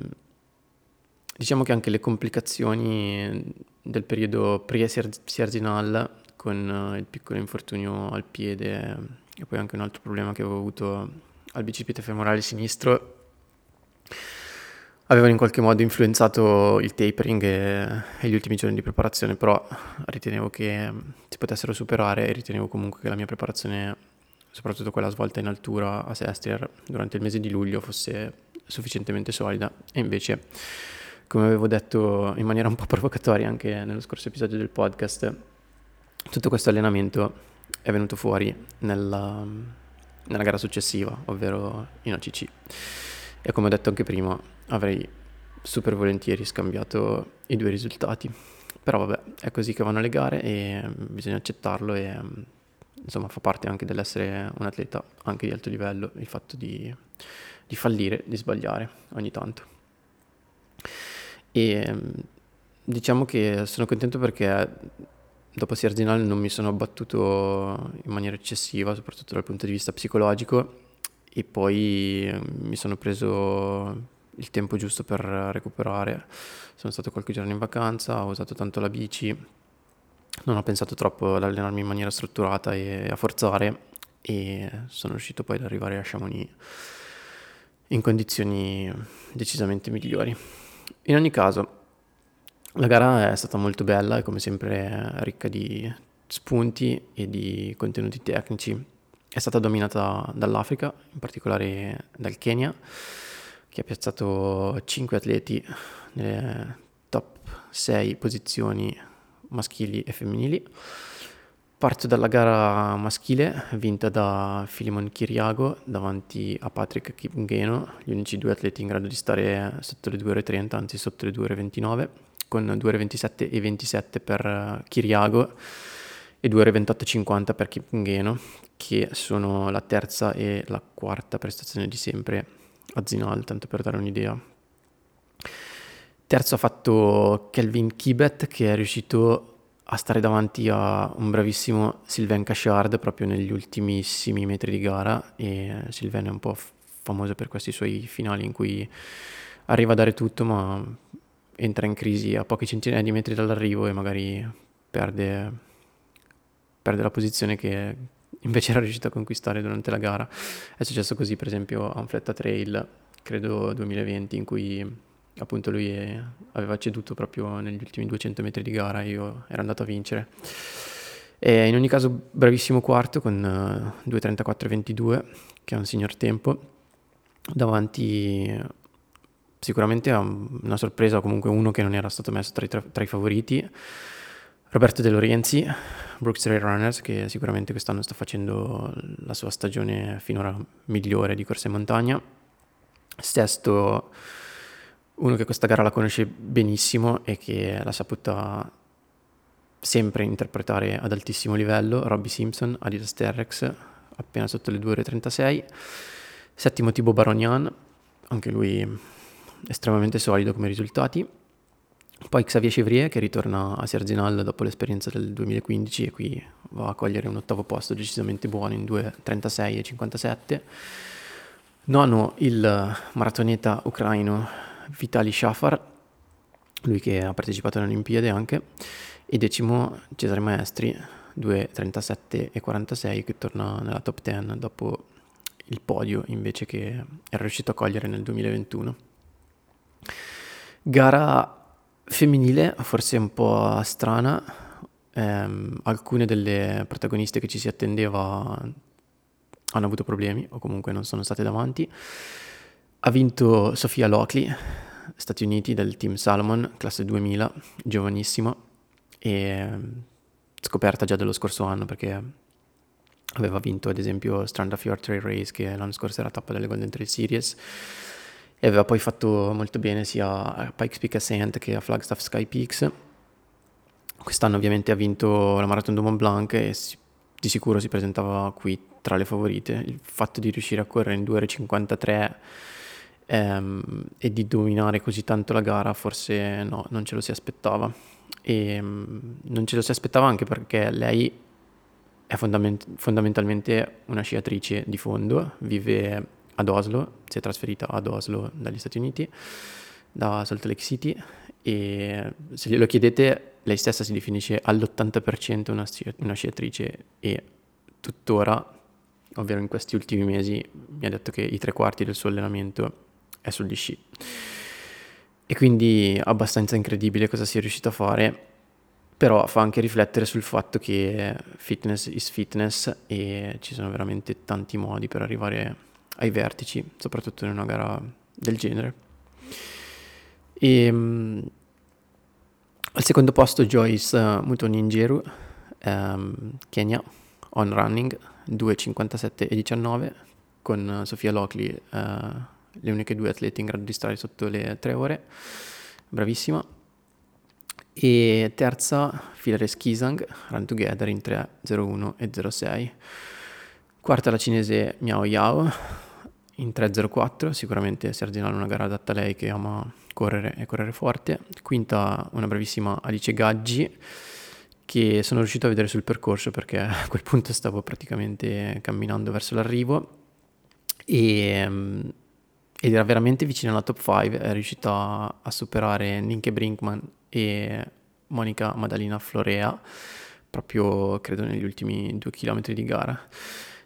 diciamo che anche le complicazioni del periodo pre-Sierzinal con il piccolo infortunio al piede e poi anche un altro problema che avevo avuto al bicipite femorale sinistro avevano in qualche modo influenzato il tapering e, e, gli ultimi giorni di preparazione, però ritenevo che si potessero superare e ritenevo comunque che la mia preparazione, soprattutto quella svolta in altura a Sestier durante il mese di luglio, fosse sufficientemente solida e invece, come avevo detto in maniera un po' provocatoria anche nello scorso episodio del podcast, tutto questo allenamento è venuto fuori nella, nella gara successiva, ovvero in ACC. E come ho detto anche prima, avrei super volentieri scambiato i due risultati. Però vabbè, è così che vanno le gare e bisogna accettarlo e insomma fa parte anche dell'essere un atleta anche di alto livello il fatto di, di fallire, di sbagliare ogni tanto. E diciamo che sono contento perché dopo Sierzinal non mi sono abbattuto in maniera eccessiva, soprattutto dal punto di vista psicologico, e poi ehm, mi sono preso il tempo giusto per recuperare. Sono stato qualche giorno in vacanza, ho usato tanto la bici, non ho pensato troppo ad allenarmi in maniera strutturata e a forzare e sono riuscito poi ad arrivare a Chamonix in condizioni decisamente migliori. In ogni caso, la gara è stata molto bella e come sempre ricca di spunti e di contenuti tecnici. È stata dominata dall'Africa, in particolare dal Kenya, che ha piazzato 5 atleti nelle top 6 posizioni maschili e femminili. Parto dalla gara maschile vinta da Filimon Kiriago davanti a Patrick Kipngeno, gli unici due atleti in grado di stare sotto le 2 ore 30, anzi sotto le 2 ore 29 con 2 ore 27 e 27 per Kiriago e 2 ore 28,50 per Kipngeno, che sono la terza e la quarta prestazione di sempre a Zinal, tanto per dare un'idea. Terzo ha fatto Kelvin Kibet, che è riuscito a stare davanti a un bravissimo Sylvain Cachard proprio negli ultimissimi metri di gara e Sylvain è un po' famoso per questi suoi finali in cui arriva a dare tutto ma entra in crisi a pochi centinaia di metri dall'arrivo e magari perde, perde la posizione che invece era riuscito a conquistare durante la gara. È successo così per esempio a un Fletta Trail, credo 2020, in cui appunto lui aveva ceduto proprio negli ultimi 200 metri di gara e io ero andato a vincere. E in ogni caso bravissimo quarto con 2.34.22 che è un signor tempo davanti sicuramente è una sorpresa, comunque uno che non era stato messo tra i, tra, tra i favoriti. Roberto De Lorenzi, Brooks Trail Runners, che sicuramente quest'anno sta facendo la sua stagione finora migliore di corsa in montagna. Sesto, uno che questa gara la conosce benissimo e che l'ha saputa sempre interpretare ad altissimo livello, Robbie Simpson, Adidas Terrex, appena sotto le 2 ore 36. Settimo Thibaut Baronian, anche lui estremamente solido come risultati. Poi Xavier Chevrier che ritorna a Serginal dopo l'esperienza del 2015 e qui va a cogliere un ottavo posto decisamente buono in 2.36 e 57. Nono il maratoneta ucraino Vitali Shafar, lui che ha partecipato alle Olimpiadi anche, e decimo Cesare Maestri 2.37 e 46 che torna nella top 10 dopo il podio invece che era riuscito a cogliere nel 2021. Gara femminile, forse un po' strana, ehm, alcune delle protagoniste che ci si attendeva hanno avuto problemi o comunque non sono state davanti. Ha vinto Sofia Lockley, Stati Uniti del team Salomon, classe 2000, giovanissima e scoperta già dello scorso anno perché aveva vinto ad esempio Strand of Your Trail Race che l'anno scorso era tappa delle Golden Trail Series e aveva poi fatto molto bene sia a Pikes Peak Ascent che a Flagstaff Sky Peaks. Quest'anno ovviamente ha vinto la Marathon du Mont Blanc e si, di sicuro si presentava qui tra le favorite. Il fatto di riuscire a correre in 2 ore 53 ehm, e di dominare così tanto la gara forse no, non ce lo si aspettava. E ehm, non ce lo si aspettava anche perché lei è fondament- fondamentalmente una sciatrice di fondo, vive ad Oslo, si è trasferita ad Oslo dagli Stati Uniti, da Salt Lake City e se glielo chiedete lei stessa si definisce all'80% una, una sciatrice e tuttora, ovvero in questi ultimi mesi, mi ha detto che i tre quarti del suo allenamento è sugli sci. E quindi abbastanza incredibile cosa sia riuscito a fare, però fa anche riflettere sul fatto che fitness is fitness e ci sono veramente tanti modi per arrivare ai vertici, soprattutto in una gara del genere. E, um, al secondo posto Joyce uh, Mutoninjeru, um, Kenya, on running, 2.57 e 19, con uh, Sofia Lockley, uh, le uniche due atlete in grado di stare sotto le tre ore, bravissima. E terza, Filare Skisang, Run Together in 3.01 e 06. Quarta la cinese Miao Yao, in 3.04, sicuramente Serginale è una gara adatta a lei che ama correre e correre forte. Quinta una bravissima Alice Gaggi che sono riuscito a vedere sul percorso perché a quel punto stavo praticamente camminando verso l'arrivo e, mm, ed era veramente vicina alla top 5, è riuscita a superare Ninke Brinkman e Monica Madalina Florea proprio credo negli ultimi due chilometri di gara.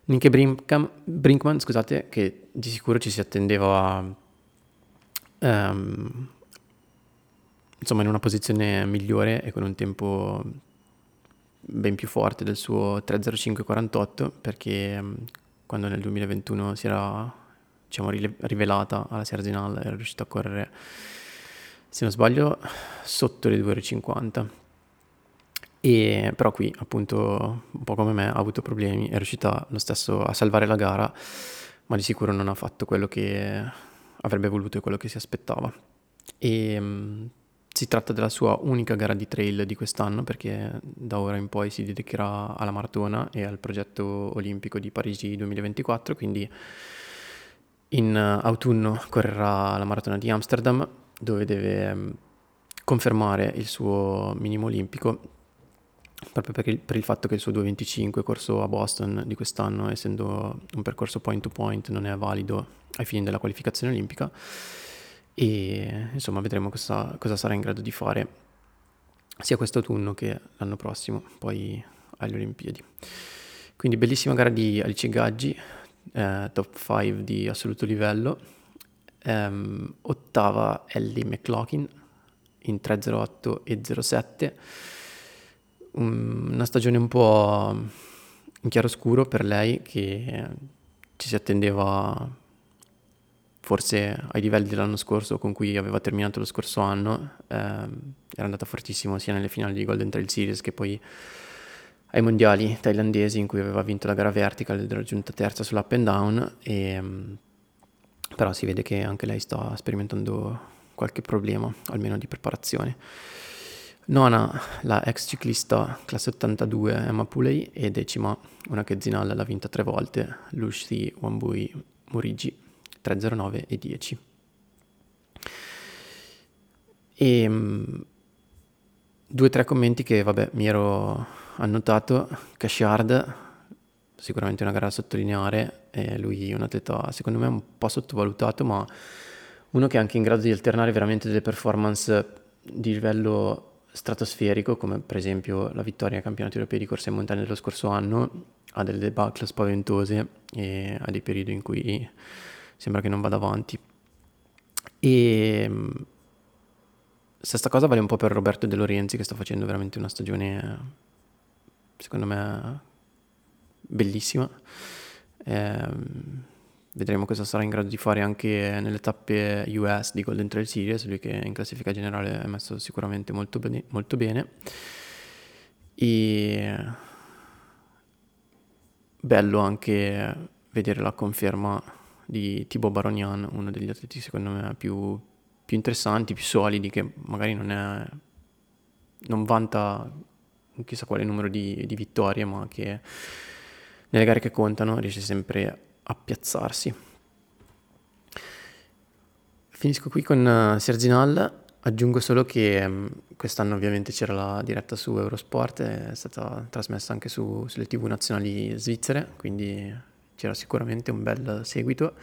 Nick Brinkman, Brinkman, scusate, che di sicuro ci si attendeva um, insomma in una posizione migliore e con un tempo ben più forte del suo 3.05.48 perché um, quando nel 2021 si era diciamo, rivelata alla Serginal era riuscito a correre se non sbaglio sotto le 2.50 e però qui appunto un po' come me ha avuto problemi, è riuscita lo stesso a salvare la gara, ma di sicuro non ha fatto quello che avrebbe voluto e quello che si aspettava. E um, si tratta della sua unica gara di trail di quest'anno perché da ora in poi si dedicherà alla maratona e al progetto olimpico di Parigi 2024, quindi in autunno correrà la maratona di Amsterdam dove deve um, confermare il suo minimo olimpico proprio perché, per il fatto che il suo 2.25 corso a Boston di quest'anno, essendo un percorso point to point, non è valido ai fini della qualificazione olimpica. E insomma vedremo cosa, cosa sarà in grado di fare sia quest'autunno che l'anno prossimo, poi alle Olimpiadi. Quindi bellissima gara di Alice Gaggi, eh, top 5 di assoluto livello, ehm, ottava Ellie McLaughlin in 3.08 e 07 una stagione un po' in chiaroscuro per lei che ci si attendeva forse ai livelli dell'anno scorso con cui aveva terminato lo scorso anno. Eh, era andata fortissimo sia nelle finali di Golden Trail Series che poi ai mondiali thailandesi in cui aveva vinto la gara vertical ed era giunta terza sull'up and down. E, però si vede che anche lei sta sperimentando qualche problema almeno di preparazione Nona la ex ciclista classe 82 Emma Puley e decima una che Zinal l'ha vinta tre volte, Lucy Wambui Murigi 309 e 10. E due o tre commenti che vabbè mi ero annotato. Cashard, sicuramente una gara da sottolineare, e lui un atleta secondo me un po' sottovalutato, ma uno che è anche in grado di alternare veramente delle performance di livello stratosferico, come per esempio la vittoria ai campionati europei di corsa in montagna dello scorso anno, ha delle debacle spaventose e ha dei periodi in cui sembra che non vada avanti. E stessa cosa vale un po' per Roberto De Lorenzi che sta facendo veramente una stagione secondo me bellissima. Eh, vedremo cosa sarà in grado di fare anche nelle tappe US di Golden Trail Series, lui che in classifica generale è messo sicuramente molto bene. Molto bene. E bello anche vedere la conferma di Thibaut Baronian, uno degli atleti secondo me più, più interessanti, più solidi, che magari non, è, non vanta chissà quale numero di, di vittorie, ma che nelle gare che contano riesce sempre a piazzarsi. Finisco qui con uh, Serginal, aggiungo solo che um, quest'anno ovviamente c'era la diretta su Eurosport, è stata trasmessa anche su, sulle tv nazionali svizzere, quindi c'era sicuramente un bel seguito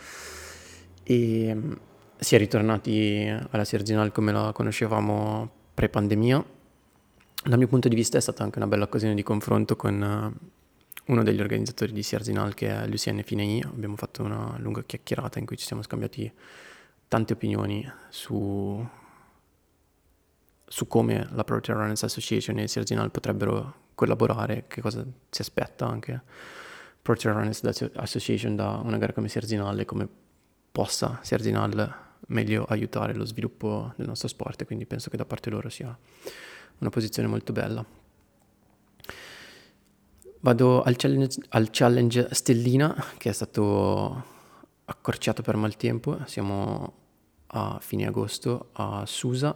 e um, si è ritornati alla Serginal come la conoscevamo pre-pandemia. Dal mio punto di vista è stata anche una bella occasione di confronto con uh, uno degli organizzatori di Sierzinal che è Lucien Finei, abbiamo fatto una lunga chiacchierata in cui ci siamo scambiati tante opinioni su, su come la Pro Runners Association e Sierzinal potrebbero collaborare, che cosa si aspetta anche Pro Runners Association da una gara come Sierzinal e come possa Sierzinal meglio aiutare lo sviluppo del nostro sport, quindi penso che da parte loro sia una posizione molto bella. Vado al challenge, al challenge Stellina che è stato accorciato per maltempo, siamo a fine agosto a Susa.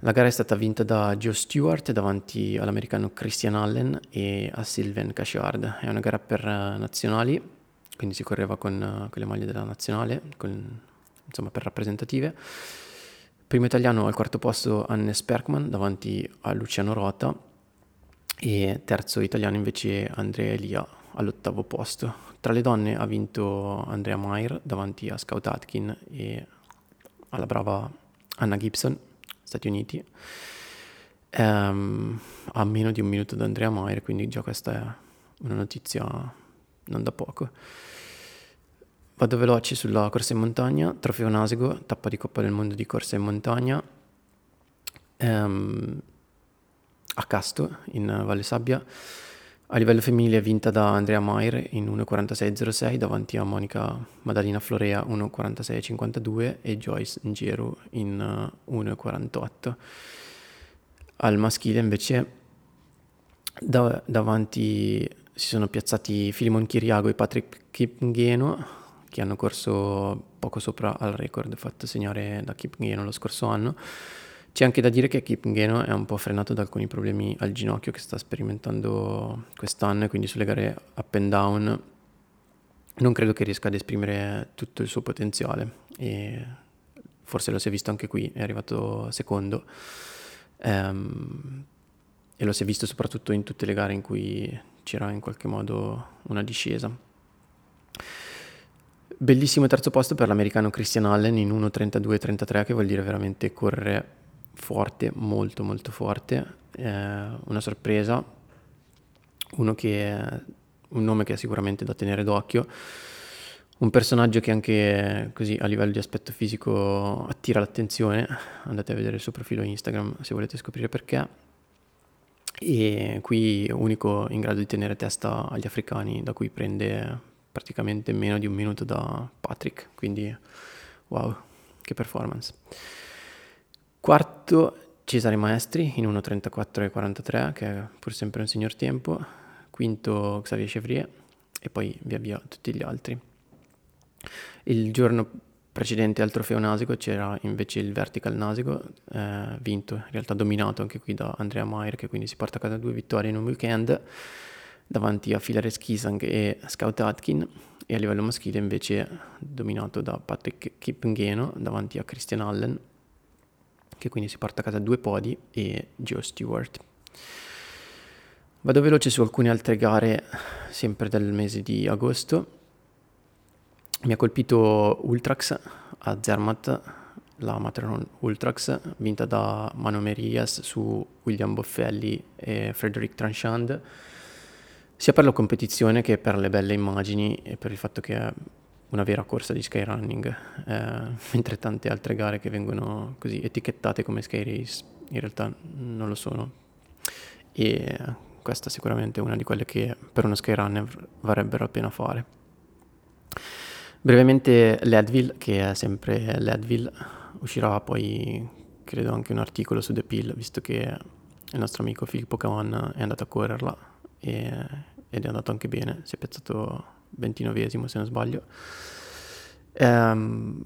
La gara è stata vinta da Joe Stewart davanti all'americano Christian Allen e a Sylvain Cachard. È una gara per nazionali, quindi si correva con, con le maglie della nazionale, con, insomma per rappresentative. Primo italiano al quarto posto Hannes Perkman davanti a Luciano Rota e terzo italiano invece Andrea Elia all'ottavo posto. Tra le donne ha vinto Andrea Mayer davanti a Scout Atkin e alla brava Anna Gibson, Stati Uniti, ehm, a meno di un minuto da Andrea Mayer, quindi già questa è una notizia non da poco. Vado veloce sulla corsa in montagna, trofeo Nasigo, tappa di Coppa del Mondo di corsa in montagna. Ehm, a Casto in Valle Sabbia. A livello femminile è vinta da Andrea Maier in 1.46.06 davanti a Monica Madalina Florea 1.46.52 e Joyce Ngero in 1.48. Uh, Al maschile invece da, davanti si sono piazzati Filimon Chiriago e Patrick Kipngeno che hanno corso poco sopra al record fatto segnare da Kipngeno lo scorso anno c'è anche da dire che Kipngeno è un po' frenato da alcuni problemi al ginocchio che sta sperimentando quest'anno e quindi sulle gare up and down non credo che riesca ad esprimere tutto il suo potenziale e forse lo si è visto anche qui, è arrivato secondo ehm, e lo si è visto soprattutto in tutte le gare in cui c'era in qualche modo una discesa. Bellissimo terzo posto per l'americano Christian Allen in 1.32.33 che vuol dire veramente correre forte, molto molto forte, eh, una sorpresa, uno che un nome che è sicuramente da tenere d'occhio, un personaggio che anche così a livello di aspetto fisico attira l'attenzione, andate a vedere il suo profilo Instagram se volete scoprire perché. E qui unico in grado di tenere testa agli africani, da cui prende praticamente meno di un minuto da Patrick, quindi wow, che performance. Quarto Cesare Maestri in 1.34.43 che è pur sempre un signor tempo. Quinto Xavier Chevrier e poi via via tutti gli altri. Il giorno precedente al trofeo Nasico c'era invece il Vertical Nasico, eh, vinto, in realtà dominato anche qui da Andrea Maier che quindi si porta a casa due vittorie in un weekend davanti a Filare Skisang e Scout Atkin e a livello maschile invece dominato da Patrick Kipngeno davanti a Christian Allen che quindi si porta a casa due podi, e Joe Stewart. Vado veloce su alcune altre gare, sempre del mese di agosto. Mi ha colpito Ultrax a Zermatt, la Matterhorn Ultrax, vinta da Mano Merias su William Boffelli e Frederic Tranchand, sia per la competizione che per le belle immagini e per il fatto che una vera corsa di skyrunning, eh, mentre tante altre gare che vengono così etichettate come sky race in realtà non lo sono. E questa sicuramente è una di quelle che per uno skyrunner varrebbero la pena fare. Brevemente Leadville, che è sempre Leadville, uscirà poi credo anche un articolo su The Pill, visto che il nostro amico Filippo Cavan è andato a correrla e, ed è andato anche bene, si è piazzato 29esimo se non sbaglio. Ehm,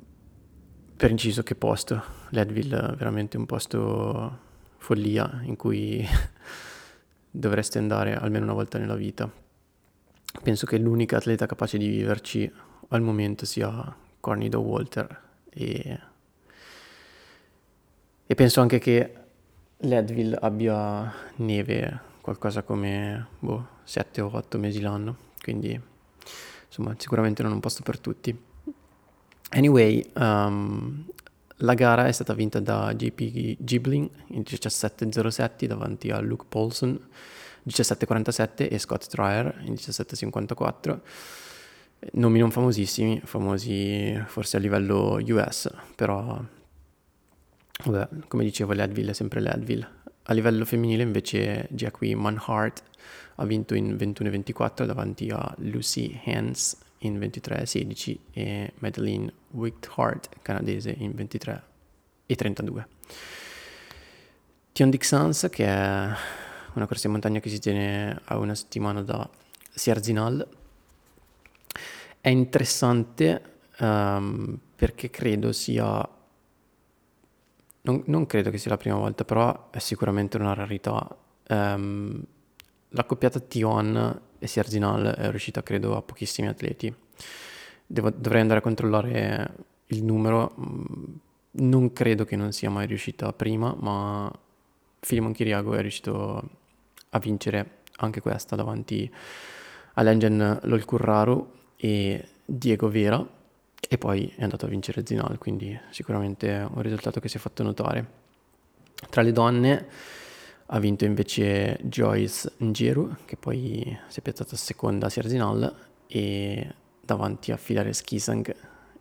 per inciso che posto, Leadville è veramente un posto follia in cui dovreste andare almeno una volta nella vita. Penso che l'unica atleta capace di viverci al momento sia Cornido Walter e, e penso anche che Leadville abbia neve qualcosa come boh, 7 o 8 mesi l'anno, quindi insomma sicuramente non un posto per tutti. Anyway, um, la gara è stata vinta da JP Gibling in 17.07 davanti a Luke Paulson 17.47 e Scott Trier in 17.54. Nomi non famosissimi, famosi forse a livello US, però vabbè, come dicevo Leadville è sempre Leadville. A livello femminile invece Jackie Manhart ha vinto in 21.24 davanti a Lucy Hans in 23.16 e Madeline Wickhart, canadese, in 23 e 32. Tion Dixans, che è una corsa in montagna che si tiene a una settimana da Sierzinal, è interessante um, perché credo sia... Non, non, credo che sia la prima volta, però è sicuramente una rarità. Um, la coppiata Tion e Sierzinal è riuscita, credo, a pochissimi atleti. Devo, dovrei andare a controllare il numero. Mm, non credo che non sia mai riuscita prima, ma Filimon Chiriago è riuscito a vincere anche questa davanti all'Engen Lolcurraru e Diego Vera e poi è andato a vincere Zinal, quindi sicuramente un risultato che si è fatto notare. Tra le donne ha vinto invece Joyce Ngeru, che poi si è piazzata seconda a Sierzinal e davanti a Filare Skisang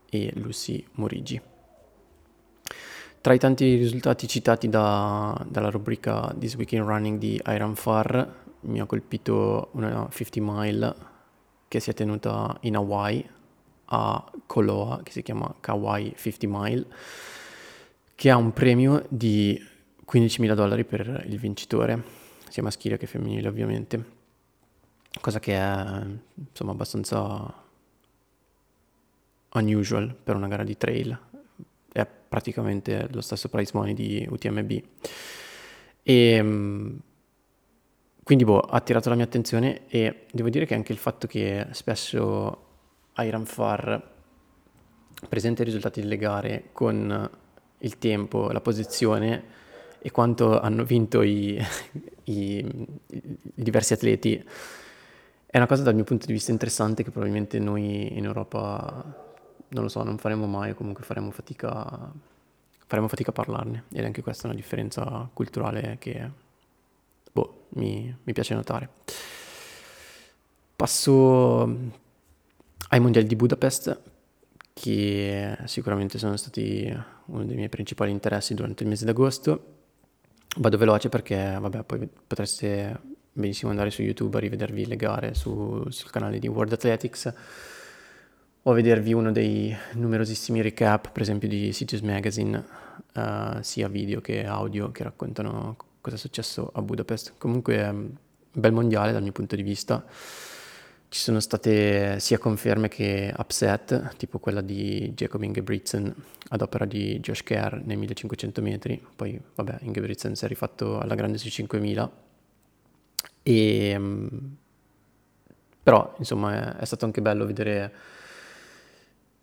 e Lucy Morigi. Tra i tanti risultati citati da, dalla rubrica This Week in Running di Iron Far, mi ha colpito una 50 mile che si è tenuta in Hawaii a Koloa, che si chiama Kauai 50 Mile, che ha un premio di 15.000 dollari per il vincitore, sia maschile che femminile ovviamente, cosa che è insomma abbastanza unusual per una gara di trail, è praticamente lo stesso price money di UTMB. E quindi boh, ha attirato la mia attenzione e devo dire che anche il fatto che spesso Iron Far presenta i risultati delle gare con il tempo, la posizione e quanto hanno vinto i, i, i, diversi atleti è una cosa dal mio punto di vista interessante che probabilmente noi in Europa non lo so, non faremo mai comunque faremo fatica, faremo fatica a parlarne ed anche questa è una differenza culturale che boh, mi, mi piace notare. Passo ai mondiali di Budapest che sicuramente sono stati uno dei miei principali interessi durante il mese d'agosto. Vado veloce perché, vabbè, poi potreste benissimo andare su YouTube a rivedervi le gare su, sul canale di World Athletics o a vedervi uno dei numerosissimi recap, per esempio di Cities Magazine, uh, sia video che audio, che raccontano cosa è successo a Budapest. Comunque, un bel mondiale dal mio punto di vista. Ci sono state sia conferme che upset, tipo quella di Jacob Ingebrigtsen ad opera di Josh Kerr nei 1500 metri. Poi, vabbè, Ingebrigtsen si è rifatto alla grande sui 5000. E, però, insomma, è, è stato anche bello vedere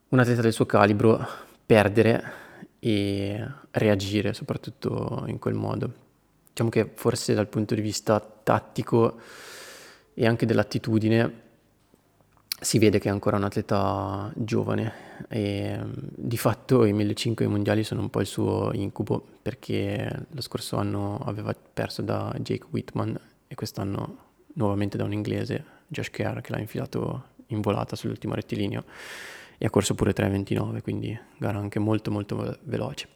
un atleta del suo calibro perdere e reagire soprattutto in quel modo. Diciamo che forse dal punto di vista tattico e anche dell'attitudine si vede che è ancora un atleta giovane e di fatto i 1500 mondiali sono un po' il suo incubo perché lo scorso anno aveva perso da Jake Whitman e quest'anno nuovamente da un inglese, Josh Kerr, che l'ha infilato in volata sull'ultimo rettilineo e ha corso pure 3.29, quindi gara anche molto molto veloce.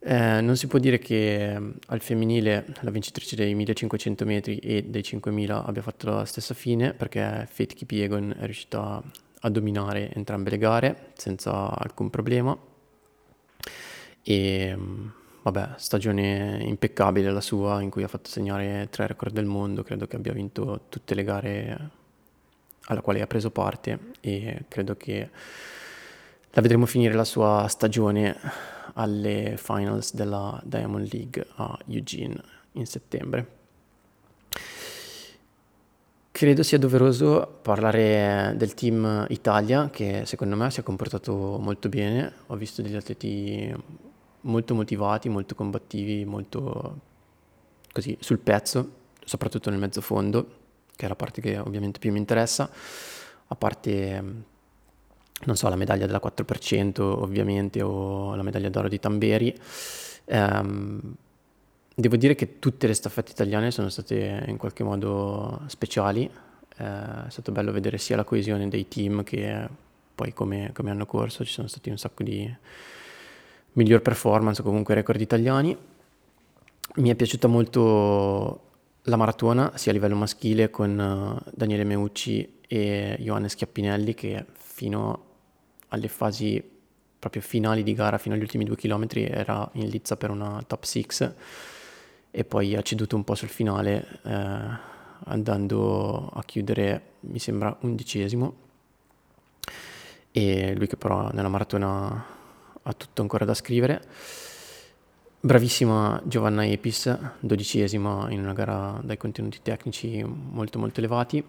Eh, non si può dire che mm, al femminile la vincitrice dei 1500 metri e dei 5000 abbia fatto la stessa fine perché Faith Kipiegon è riuscita a dominare entrambe le gare senza alcun problema. E mm, vabbè stagione impeccabile la sua in cui ha fatto segnare tre record del mondo credo che abbia vinto tutte le gare alla quale ha preso parte e credo che la vedremo finire la sua stagione alle finals della Diamond League a Eugene in settembre. Credo sia doveroso parlare del team Italia che secondo me si è comportato molto bene, ho visto degli atleti molto motivati, molto combattivi, molto così sul pezzo, soprattutto nel mezzo fondo, che è la parte che ovviamente più mi interessa, a parte non so, la medaglia della 4% ovviamente o la medaglia d'oro di Tamberi. Um, devo dire che tutte le staffette italiane sono state in qualche modo speciali, eh, è stato bello vedere sia la coesione dei team che poi come, come hanno corso, ci sono stati un sacco di miglior performance o comunque record italiani. Mi è piaciuta molto la maratona, sia a livello maschile con uh, Daniele Meucci e Ioannis Schiappinelli che fino alle fasi proprio finali di gara, fino agli ultimi due chilometri, era in lizza per una top 6 e poi ha ceduto un po' sul finale eh, andando a chiudere, mi sembra, undicesimo. E lui che però nella maratona ha tutto ancora da scrivere. Bravissima Giovanna Epis, dodicesima in una gara dai contenuti tecnici molto molto elevati.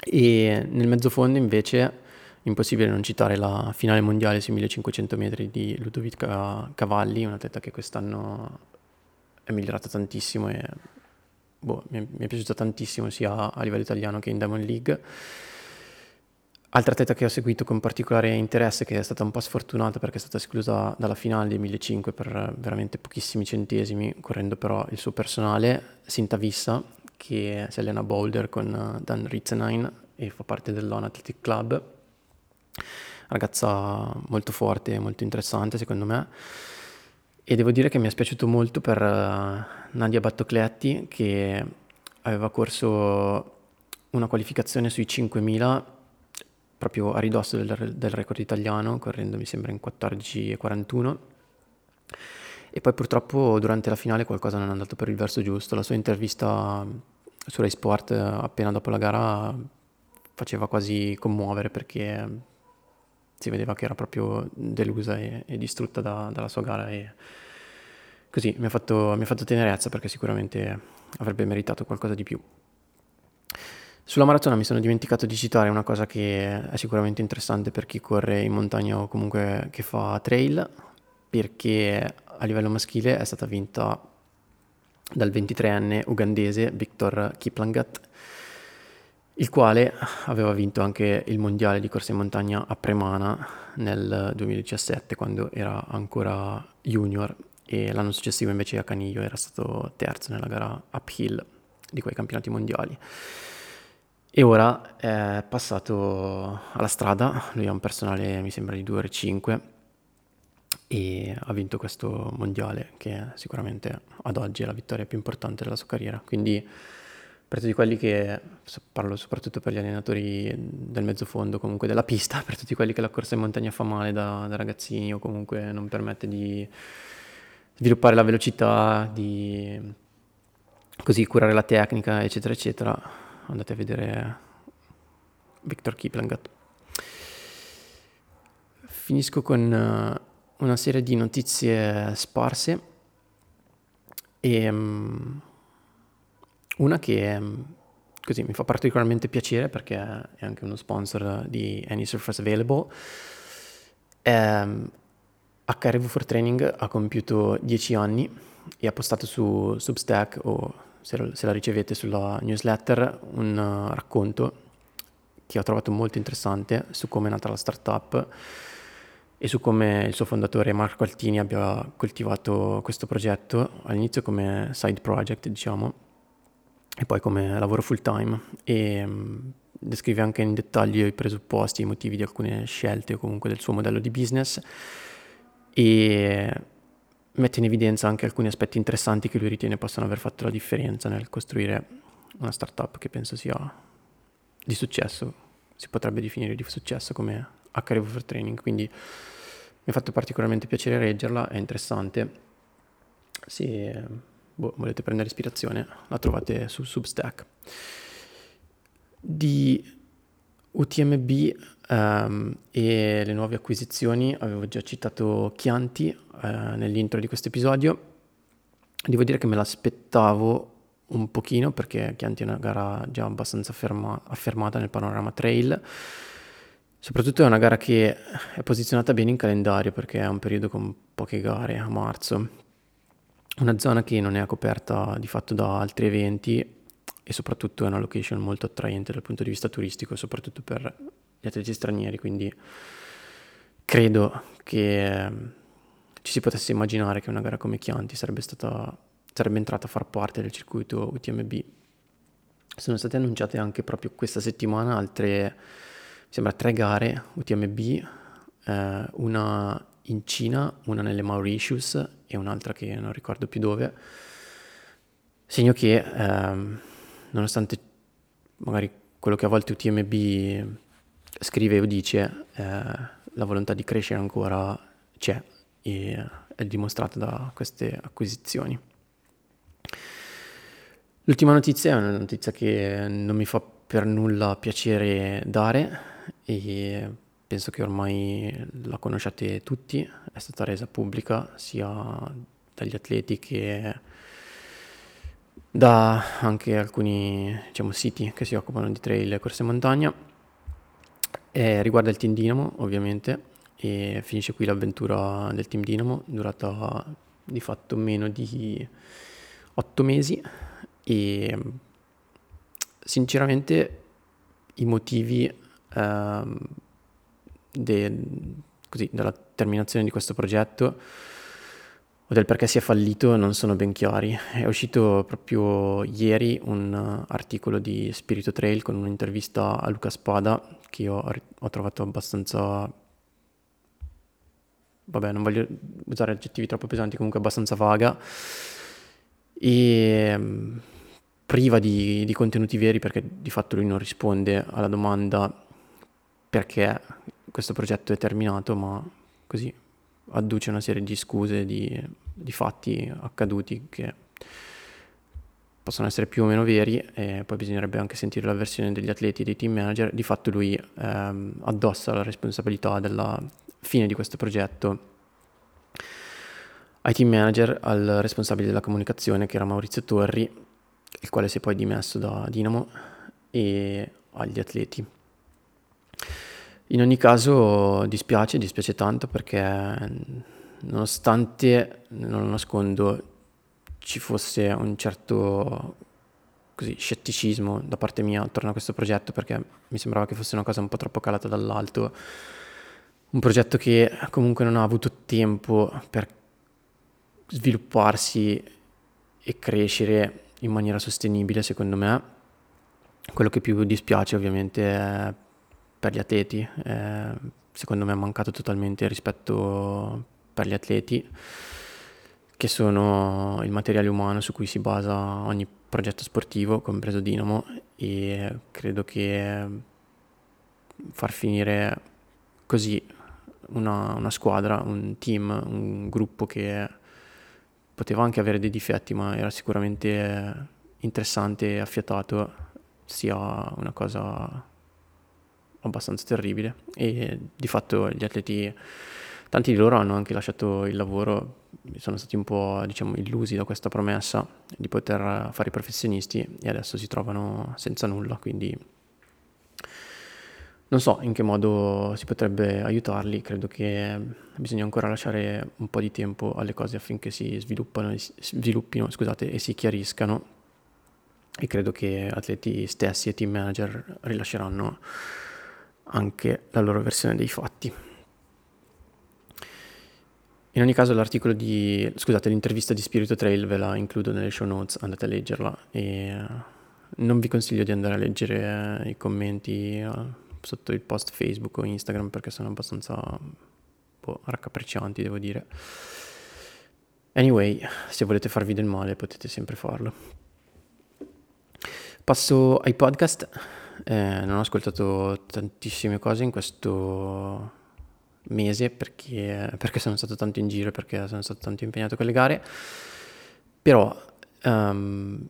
E nel mezzofondo invece impossibile non citare la finale mondiale sui 1500 metri di Ludovica Cavalli, un atleta che quest'anno è migliorata tantissimo e boh, mi, è, mi, è, piaciuta tantissimo sia a livello italiano che in Diamond League. Altra atleta che ho seguito con particolare interesse, che è stata un po' sfortunata perché è stata esclusa dalla finale dei 1500 per veramente pochissimi centesimi, correndo però il suo personale, Sinta Vissa, che si allena a Boulder con Dan Ritzenheim e fa parte dell'On Athletic Club ragazza molto forte, molto interessante secondo me. E devo dire che mi è spiaciuto molto per uh, Nadia Battocletti che aveva corso una qualificazione sui 5000 proprio a ridosso del, del record italiano, correndo mi sembra in 14,41. E poi purtroppo durante la finale qualcosa non è andato per il verso giusto. La sua intervista su Rai Sport appena dopo la gara faceva quasi commuovere perché si vedeva che era proprio delusa e, e distrutta da, dalla sua gara e così mi ha, fatto, mi ha fatto tenerezza perché sicuramente avrebbe meritato qualcosa di più. Sulla maratona mi sono dimenticato di citare una cosa che è sicuramente interessante per chi corre in montagna o comunque che fa trail, perché a livello maschile è stata vinta dal 23enne ugandese Victor Kiplangat il quale aveva vinto anche il mondiale di corsa in montagna a Premana nel 2017 quando era ancora junior e l'anno successivo invece a Caniglio era stato terzo nella gara uphill di quei campionati mondiali. E ora è passato alla strada, lui ha un personale mi sembra di 2 ore 5 e ha vinto questo mondiale che sicuramente ad oggi è la vittoria più importante della sua carriera. Quindi per tutti quelli che, parlo soprattutto per gli allenatori del mezzofondo, comunque della pista, per tutti quelli che la corsa in montagna fa male da, da ragazzini o comunque non permette di sviluppare la velocità, di così curare la tecnica, eccetera, eccetera, andate a vedere Victor Kiplangat. Finisco con eh, una serie di notizie sparse e um, una che mm, così mi fa particolarmente piacere perché è anche uno sponsor di Any Surface Available. È, ehm, HRV for Training ha compiuto 10 anni e ha postato su Substack o se, se la ricevete sulla newsletter un uh, racconto che ho trovato molto interessante su come è nata la startup e su come il suo fondatore Marco Altini abbia coltivato questo progetto all'inizio come side project diciamo e poi come lavoro full time. E descrive anche in dettaglio i presupposti, i motivi di alcune scelte o comunque del suo modello di business. E mette in evidenza anche alcuni aspetti interessanti che lui ritiene possano aver fatto la differenza nel costruire una startup che penso sia di successo, si potrebbe definire di successo come for Training, quindi mi ha fatto particolarmente piacere leggerla, è interessante. Se boh, volete prendere ispirazione? La trovate su Substack. Di UTMB um, e le nuove acquisizioni, avevo già citato Chianti uh, nell'intro di questo episodio, devo dire che me l'aspettavo un pochino perché Chianti è una gara già abbastanza afferma- affermata nel panorama trail, soprattutto è una gara che è posizionata bene in calendario perché è un periodo con poche gare a marzo, una zona che non è coperta di fatto da altri eventi e soprattutto è una location molto attraente dal punto di vista turistico, soprattutto per gli atleti stranieri, quindi credo che ehm, ci si potesse immaginare che una gara come Chianti sarebbe, stata, sarebbe entrata a far parte del circuito UTMB. Sono state annunciate anche proprio questa settimana altre, mi sembra, tre gare UTMB, eh, una in Cina, una nelle Mauritius e un'altra che non ricordo più dove. Segno che ehm, nonostante magari quello che a volte UTMB scrive o dice, eh, la volontà di crescere ancora c'è e è dimostrata da queste acquisizioni. L'ultima notizia è una notizia che non mi fa per nulla piacere dare e penso che ormai la conosciate tutti, è stata resa pubblica sia dagli atleti che da anche alcuni diciamo, siti che si occupano di trail e corse montagna. E riguarda il team Dinamo ovviamente e finisce qui l'avventura del team Dinamo durata di fatto meno di otto mesi e sinceramente i motivi ehm, de, così, della terminazione di questo progetto o del perché sia fallito non sono ben chiari. È uscito proprio ieri un uh, articolo di Spirito Trail con un'intervista a Luca Spada che io ho trovato abbastanza... Vabbè, non voglio usare aggettivi troppo pesanti, comunque abbastanza vaga e um, priva di, di contenuti veri perché di fatto lui non risponde alla domanda perché questo progetto è terminato, ma così adduce una serie di scuse, di, di fatti accaduti che possono essere più o meno veri e poi bisognerebbe anche sentire la versione degli atleti e dei team manager. Di fatto lui ehm, addossa la responsabilità della fine di questo progetto ai team manager, al responsabile della comunicazione che era Maurizio Torri, il quale si è poi dimesso da Dinamo, e agli atleti. In ogni caso dispiace, dispiace tanto perché nonostante, non lo nascondo, ci fosse un certo così, scetticismo da parte mia attorno a questo progetto perché mi sembrava che fosse una cosa un po' troppo calata dall'alto, un progetto che comunque non ha avuto tempo per svilupparsi e crescere in maniera sostenibile secondo me. Quello che più dispiace ovviamente è per gli atleti. Eh, secondo me è mancato totalmente il rispetto per gli atleti, che sono il materiale umano su cui si basa ogni progetto sportivo, compreso Dinamo, e credo che far finire così una, una squadra, un team, un gruppo che poteva anche avere dei difetti, ma era sicuramente interessante e affiatato, sia una cosa abbastanza terribile e di fatto gli atleti tanti di loro hanno anche lasciato il lavoro sono stati un po' diciamo illusi da questa promessa di poter fare i professionisti e adesso si trovano senza nulla quindi Non so in che modo si potrebbe aiutarli, credo che bisogna ancora lasciare un po' di tempo alle cose affinché si sviluppino, scusate, e si chiariscano e credo che atleti stessi e team manager rilasceranno anche la loro versione dei fatti. In ogni caso l'articolo di, scusate, l'intervista di Spirito Trail ve la includo nelle show notes, andate a leggerla e non vi consiglio di andare a leggere i commenti eh, sotto il post Facebook o Instagram perché sono abbastanza boh, raccapriccianti, devo dire. Anyway, se volete farvi del male potete sempre farlo. Passo ai podcast. Eh, non ho ascoltato tantissime cose in questo mese perché, perché, sono stato tanto in giro, perché sono stato tanto impegnato con le gare. Però um,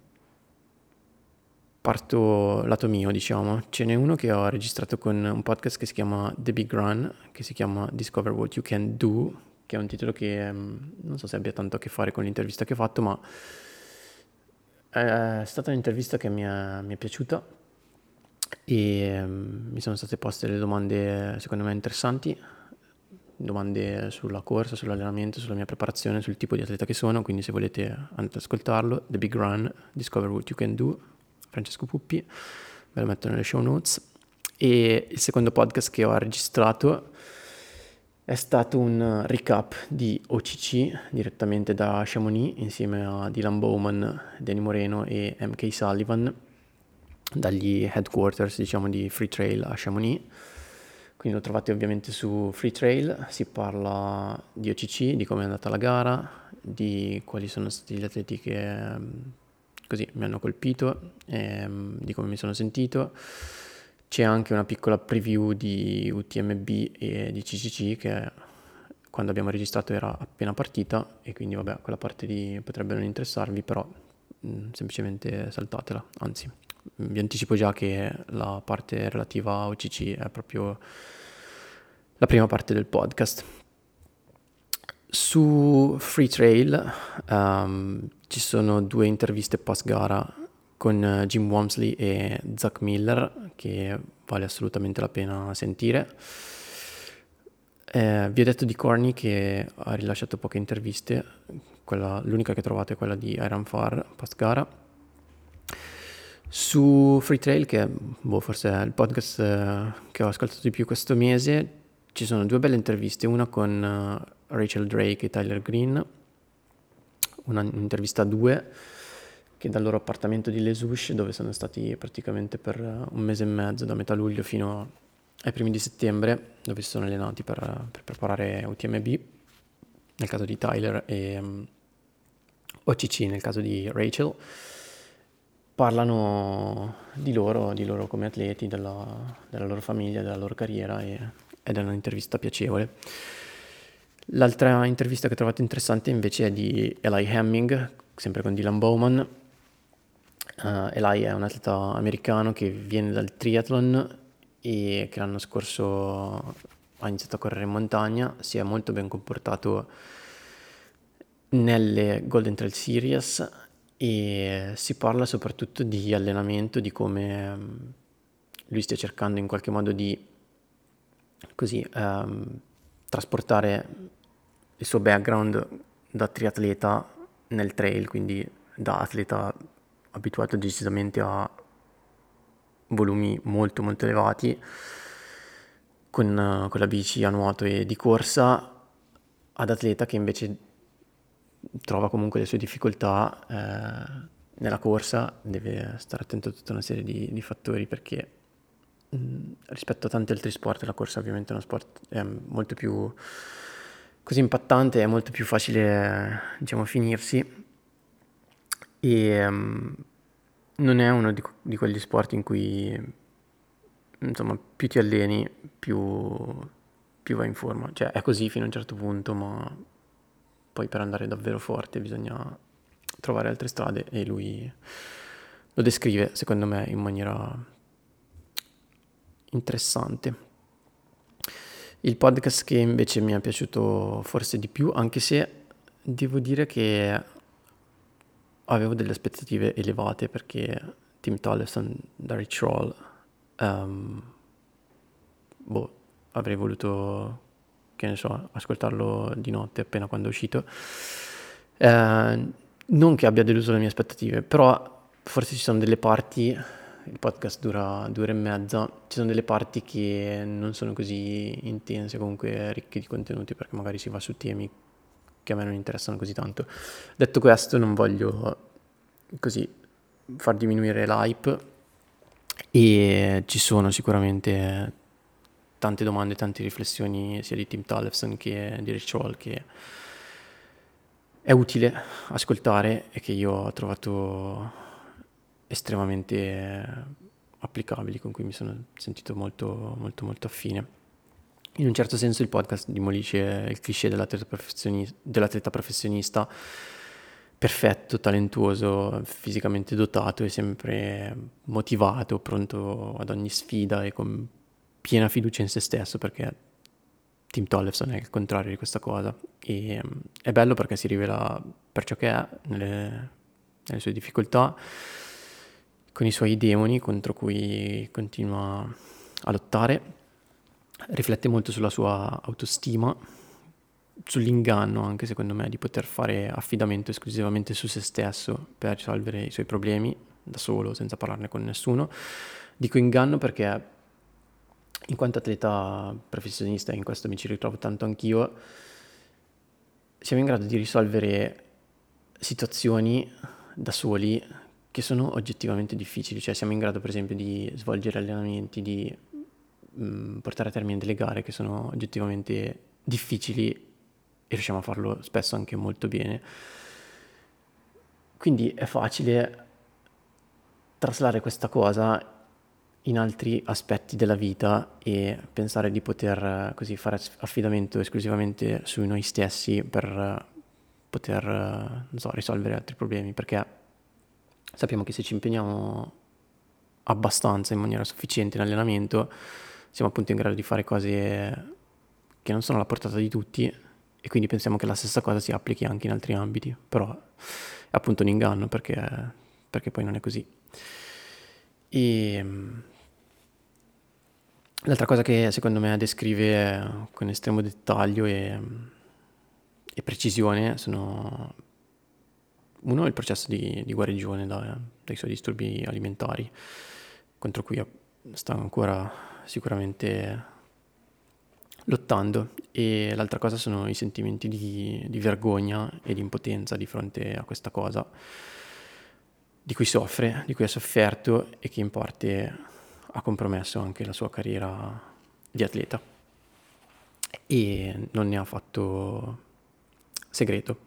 parto lato mio, diciamo. Ce n'è uno che ho registrato con un podcast che si chiama The Big Run, che si chiama Discover What You Can Do, che è un titolo che um, non so se abbia tanto a che fare con l'intervista che ho fatto, ma è stata un'intervista che mi è, mi è piaciuta e um, mi sono state poste delle domande secondo me interessanti, domande sulla corsa, sull'allenamento, sulla mia preparazione, sul tipo di atleta che sono, quindi se volete andate ad ascoltarlo, The Big Run, Discover What You Can Do, Francesco Puppi, ve lo metto nelle show notes. E il secondo podcast che ho registrato è stato un recap di OCC direttamente da Chamonix insieme a Dylan Bowman, Danny Moreno e MK Sullivan dagli headquarters diciamo di Free Trail a Chamonix. Quindi lo trovate ovviamente su Free Trail, si parla di OCC, di come è andata la gara, di quali sono stati gli atleti che così mi hanno colpito, ehm, di come mi sono sentito. C'è anche una piccola preview di UTMB e di CCC che quando abbiamo registrato era appena partita e quindi vabbè quella parte lì potrebbe non interessarvi però mh, mm, semplicemente saltatela anzi vi anticipo già che la parte relativa a OCC è proprio la prima parte del podcast su Free Trail um, ci sono due interviste post gara con Jim Wamsley e Zach Miller che vale assolutamente la pena sentire. Eh, vi ho detto di Corny che ha rilasciato poche interviste, quella, l'unica che trovate è quella di Iron Far post gara. Su Free Trail, che boh, forse è il podcast eh, che ho ascoltato di più questo mese, ci sono due belle interviste, una con uh, Rachel Drake e Tyler Green, una, un'intervista a due che dal loro appartamento di Les dove sono stati praticamente per un mese e mezzo, da metà luglio fino ai primi di settembre, dove si sono allenati per, per preparare UTMB, nel caso di Tyler, e um, OCC nel caso di Rachel, parlano di loro, di loro come atleti, della, della loro famiglia, della loro carriera e, ed è un'intervista piacevole. L'altra intervista che ho trovato interessante invece è di Eli Hemming, sempre con Dylan Bowman, Uh, Eli è un atleta americano che viene dal triathlon e che l'anno scorso ha iniziato a correre in montagna, si è molto ben comportato nelle Golden Trail Series e si parla soprattutto di allenamento, di come mm, lui stia cercando in qualche modo di così um, trasportare il suo background da triatleta nel trail, quindi da atleta abituato decisamente a volumi molto molto elevati con, con la bici a nuoto e di corsa ad atleta che invece trova comunque le sue difficoltà eh, nella corsa, deve stare attento a tutta una serie di, di fattori perché mh, rispetto a tanti altri sport la corsa ovviamente è uno sport è molto più così impattante, è molto più facile diciamo finirsi. E um, non è uno di, di, quegli sport in cui insomma più ti alleni più, più vai in forma. Cioè è così fino a un certo punto ma poi per andare davvero forte bisogna trovare altre strade e lui lo descrive secondo me in maniera interessante. Il podcast che invece mi è piaciuto forse di più anche se devo dire che avevo delle aspettative elevate perché Tim Tollefson da Rich Roll um, boh, avrei voluto, che ne so, ascoltarlo di notte appena quando è uscito. Eh, non che abbia deluso le mie aspettative, però forse ci sono delle parti, il podcast dura due ore e mezza, ci sono delle parti che non sono così intense, comunque ricche di contenuti, perché magari si va su temi che a me non interessano così tanto. Detto questo, non voglio così far diminuire l'hype e ci sono sicuramente tante domande, tante riflessioni sia di Tim Tollefson che di Rich che è utile ascoltare e che io ho trovato estremamente applicabili, con cui mi sono sentito molto, molto, molto affine. In un certo senso il podcast demolisce il cliché dell'atleta, professionista, dell'atleta professionista perfetto, talentuoso, fisicamente dotato e sempre motivato, pronto ad ogni sfida e con piena fiducia in se stesso perché Tim Tollefson è il contrario di questa cosa e um, è bello perché si rivela per ciò che è nelle, nelle sue difficoltà con i suoi demoni contro cui continua a lottare riflette molto sulla sua autostima, sull'inganno anche secondo me di poter fare affidamento esclusivamente su se stesso per risolvere i suoi problemi da solo, senza parlarne con nessuno. Dico inganno perché in quanto atleta professionista, in questo mi ci ritrovo tanto anch'io, siamo in grado di risolvere situazioni da soli che sono oggettivamente difficili, cioè siamo in grado per esempio di svolgere allenamenti, di mh, mm, portare a termine delle gare che sono oggettivamente difficili e riusciamo a farlo spesso anche molto bene. Quindi è facile traslare questa cosa in altri aspetti della vita e pensare di poter così fare affidamento esclusivamente su noi stessi per poter so, risolvere altri problemi perché sappiamo che se ci impegniamo abbastanza in maniera sufficiente in allenamento siamo appunto in grado di fare cose che non sono alla portata di tutti e quindi pensiamo che la stessa cosa si applichi anche in altri ambiti, però è appunto un inganno perché, perché poi non è così. E l'altra cosa che secondo me descrive con estremo dettaglio e, e precisione sono uno il processo di, di guarigione da, dai suoi disturbi alimentari contro cui sta ancora sicuramente lottando. E l'altra cosa sono i sentimenti di, di, vergogna e di impotenza di fronte a questa cosa di cui soffre, di cui ha sofferto e che in parte ha compromesso anche la sua carriera di atleta e non ne ha fatto segreto.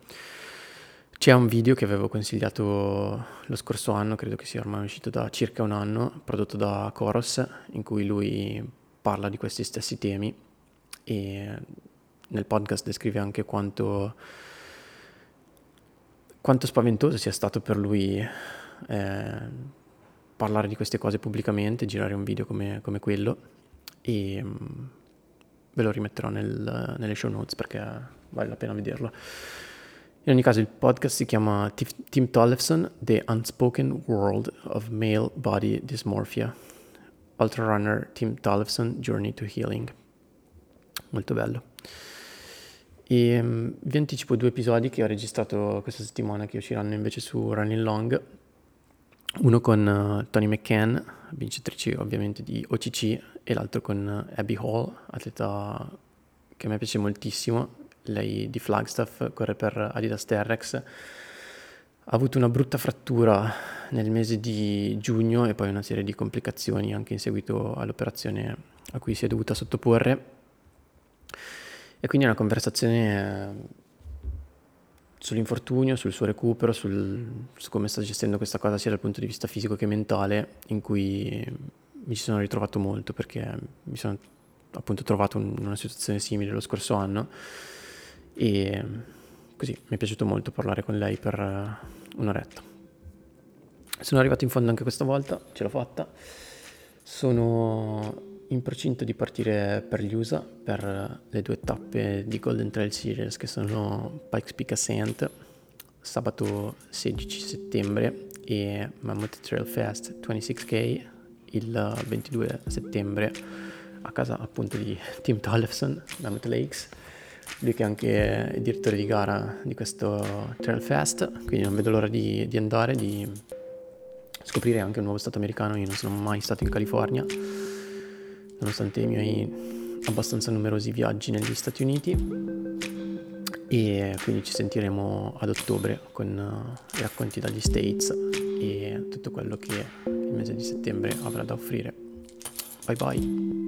C'è un video che avevo consigliato lo scorso anno, credo che sia ormai uscito da circa un anno, prodotto da Coros, in cui lui parla di questi stessi temi e nel podcast descrive anche quanto, quanto spaventoso sia stato per lui eh, parlare di queste cose pubblicamente, girare un video come, come quello e um, ve lo rimetterò nel, nelle show notes perché vale la pena vederlo. In ogni caso il podcast si chiama Tim Tollefson, The Unspoken World of Male Body Dysmorphia, Ultra Runner Tim Tollefson, Journey to Healing. Molto bello. E um, vi anticipo due episodi che ho registrato questa settimana che usciranno invece su Running Long. Uno con uh, Tony McCann, vincitrice ovviamente di OCC, e l'altro con uh, Abby Hall, atleta che a me piace moltissimo, lei di Flagstaff, corre per Adidas Terrex, ha avuto una brutta frattura nel mese di giugno e poi una serie di complicazioni anche in seguito all'operazione a cui si è dovuta sottoporre. E quindi una conversazione eh, sull'infortunio, sul suo recupero, sul, su come sta gestendo questa cosa sia dal punto di vista fisico che mentale, in cui mi ci sono ritrovato molto perché mi sono appunto trovato in una situazione simile lo scorso anno e così mi è piaciuto molto parlare con lei per un'oretta. Sono arrivato in fondo anche questa volta, ce l'ho fatta. Sono in procinto di partire per gli USA per le due tappe di Golden Trail Series che sono Pikes Peak Ascent sabato 16 settembre e Mammoth Trail Fest 26K il 22 settembre a casa appunto di Tim Tollefson, Mammoth Lakes, lui che è anche il direttore di gara di questo Trail Fest, quindi non vedo l'ora di, di andare, di scoprire anche un nuovo stato americano, io non sono mai stato in California, nonostante i miei abbastanza numerosi viaggi negli Stati Uniti e quindi ci sentiremo ad ottobre con uh, i racconti dagli States e tutto quello che il mese di settembre avrà da offrire. Bye bye!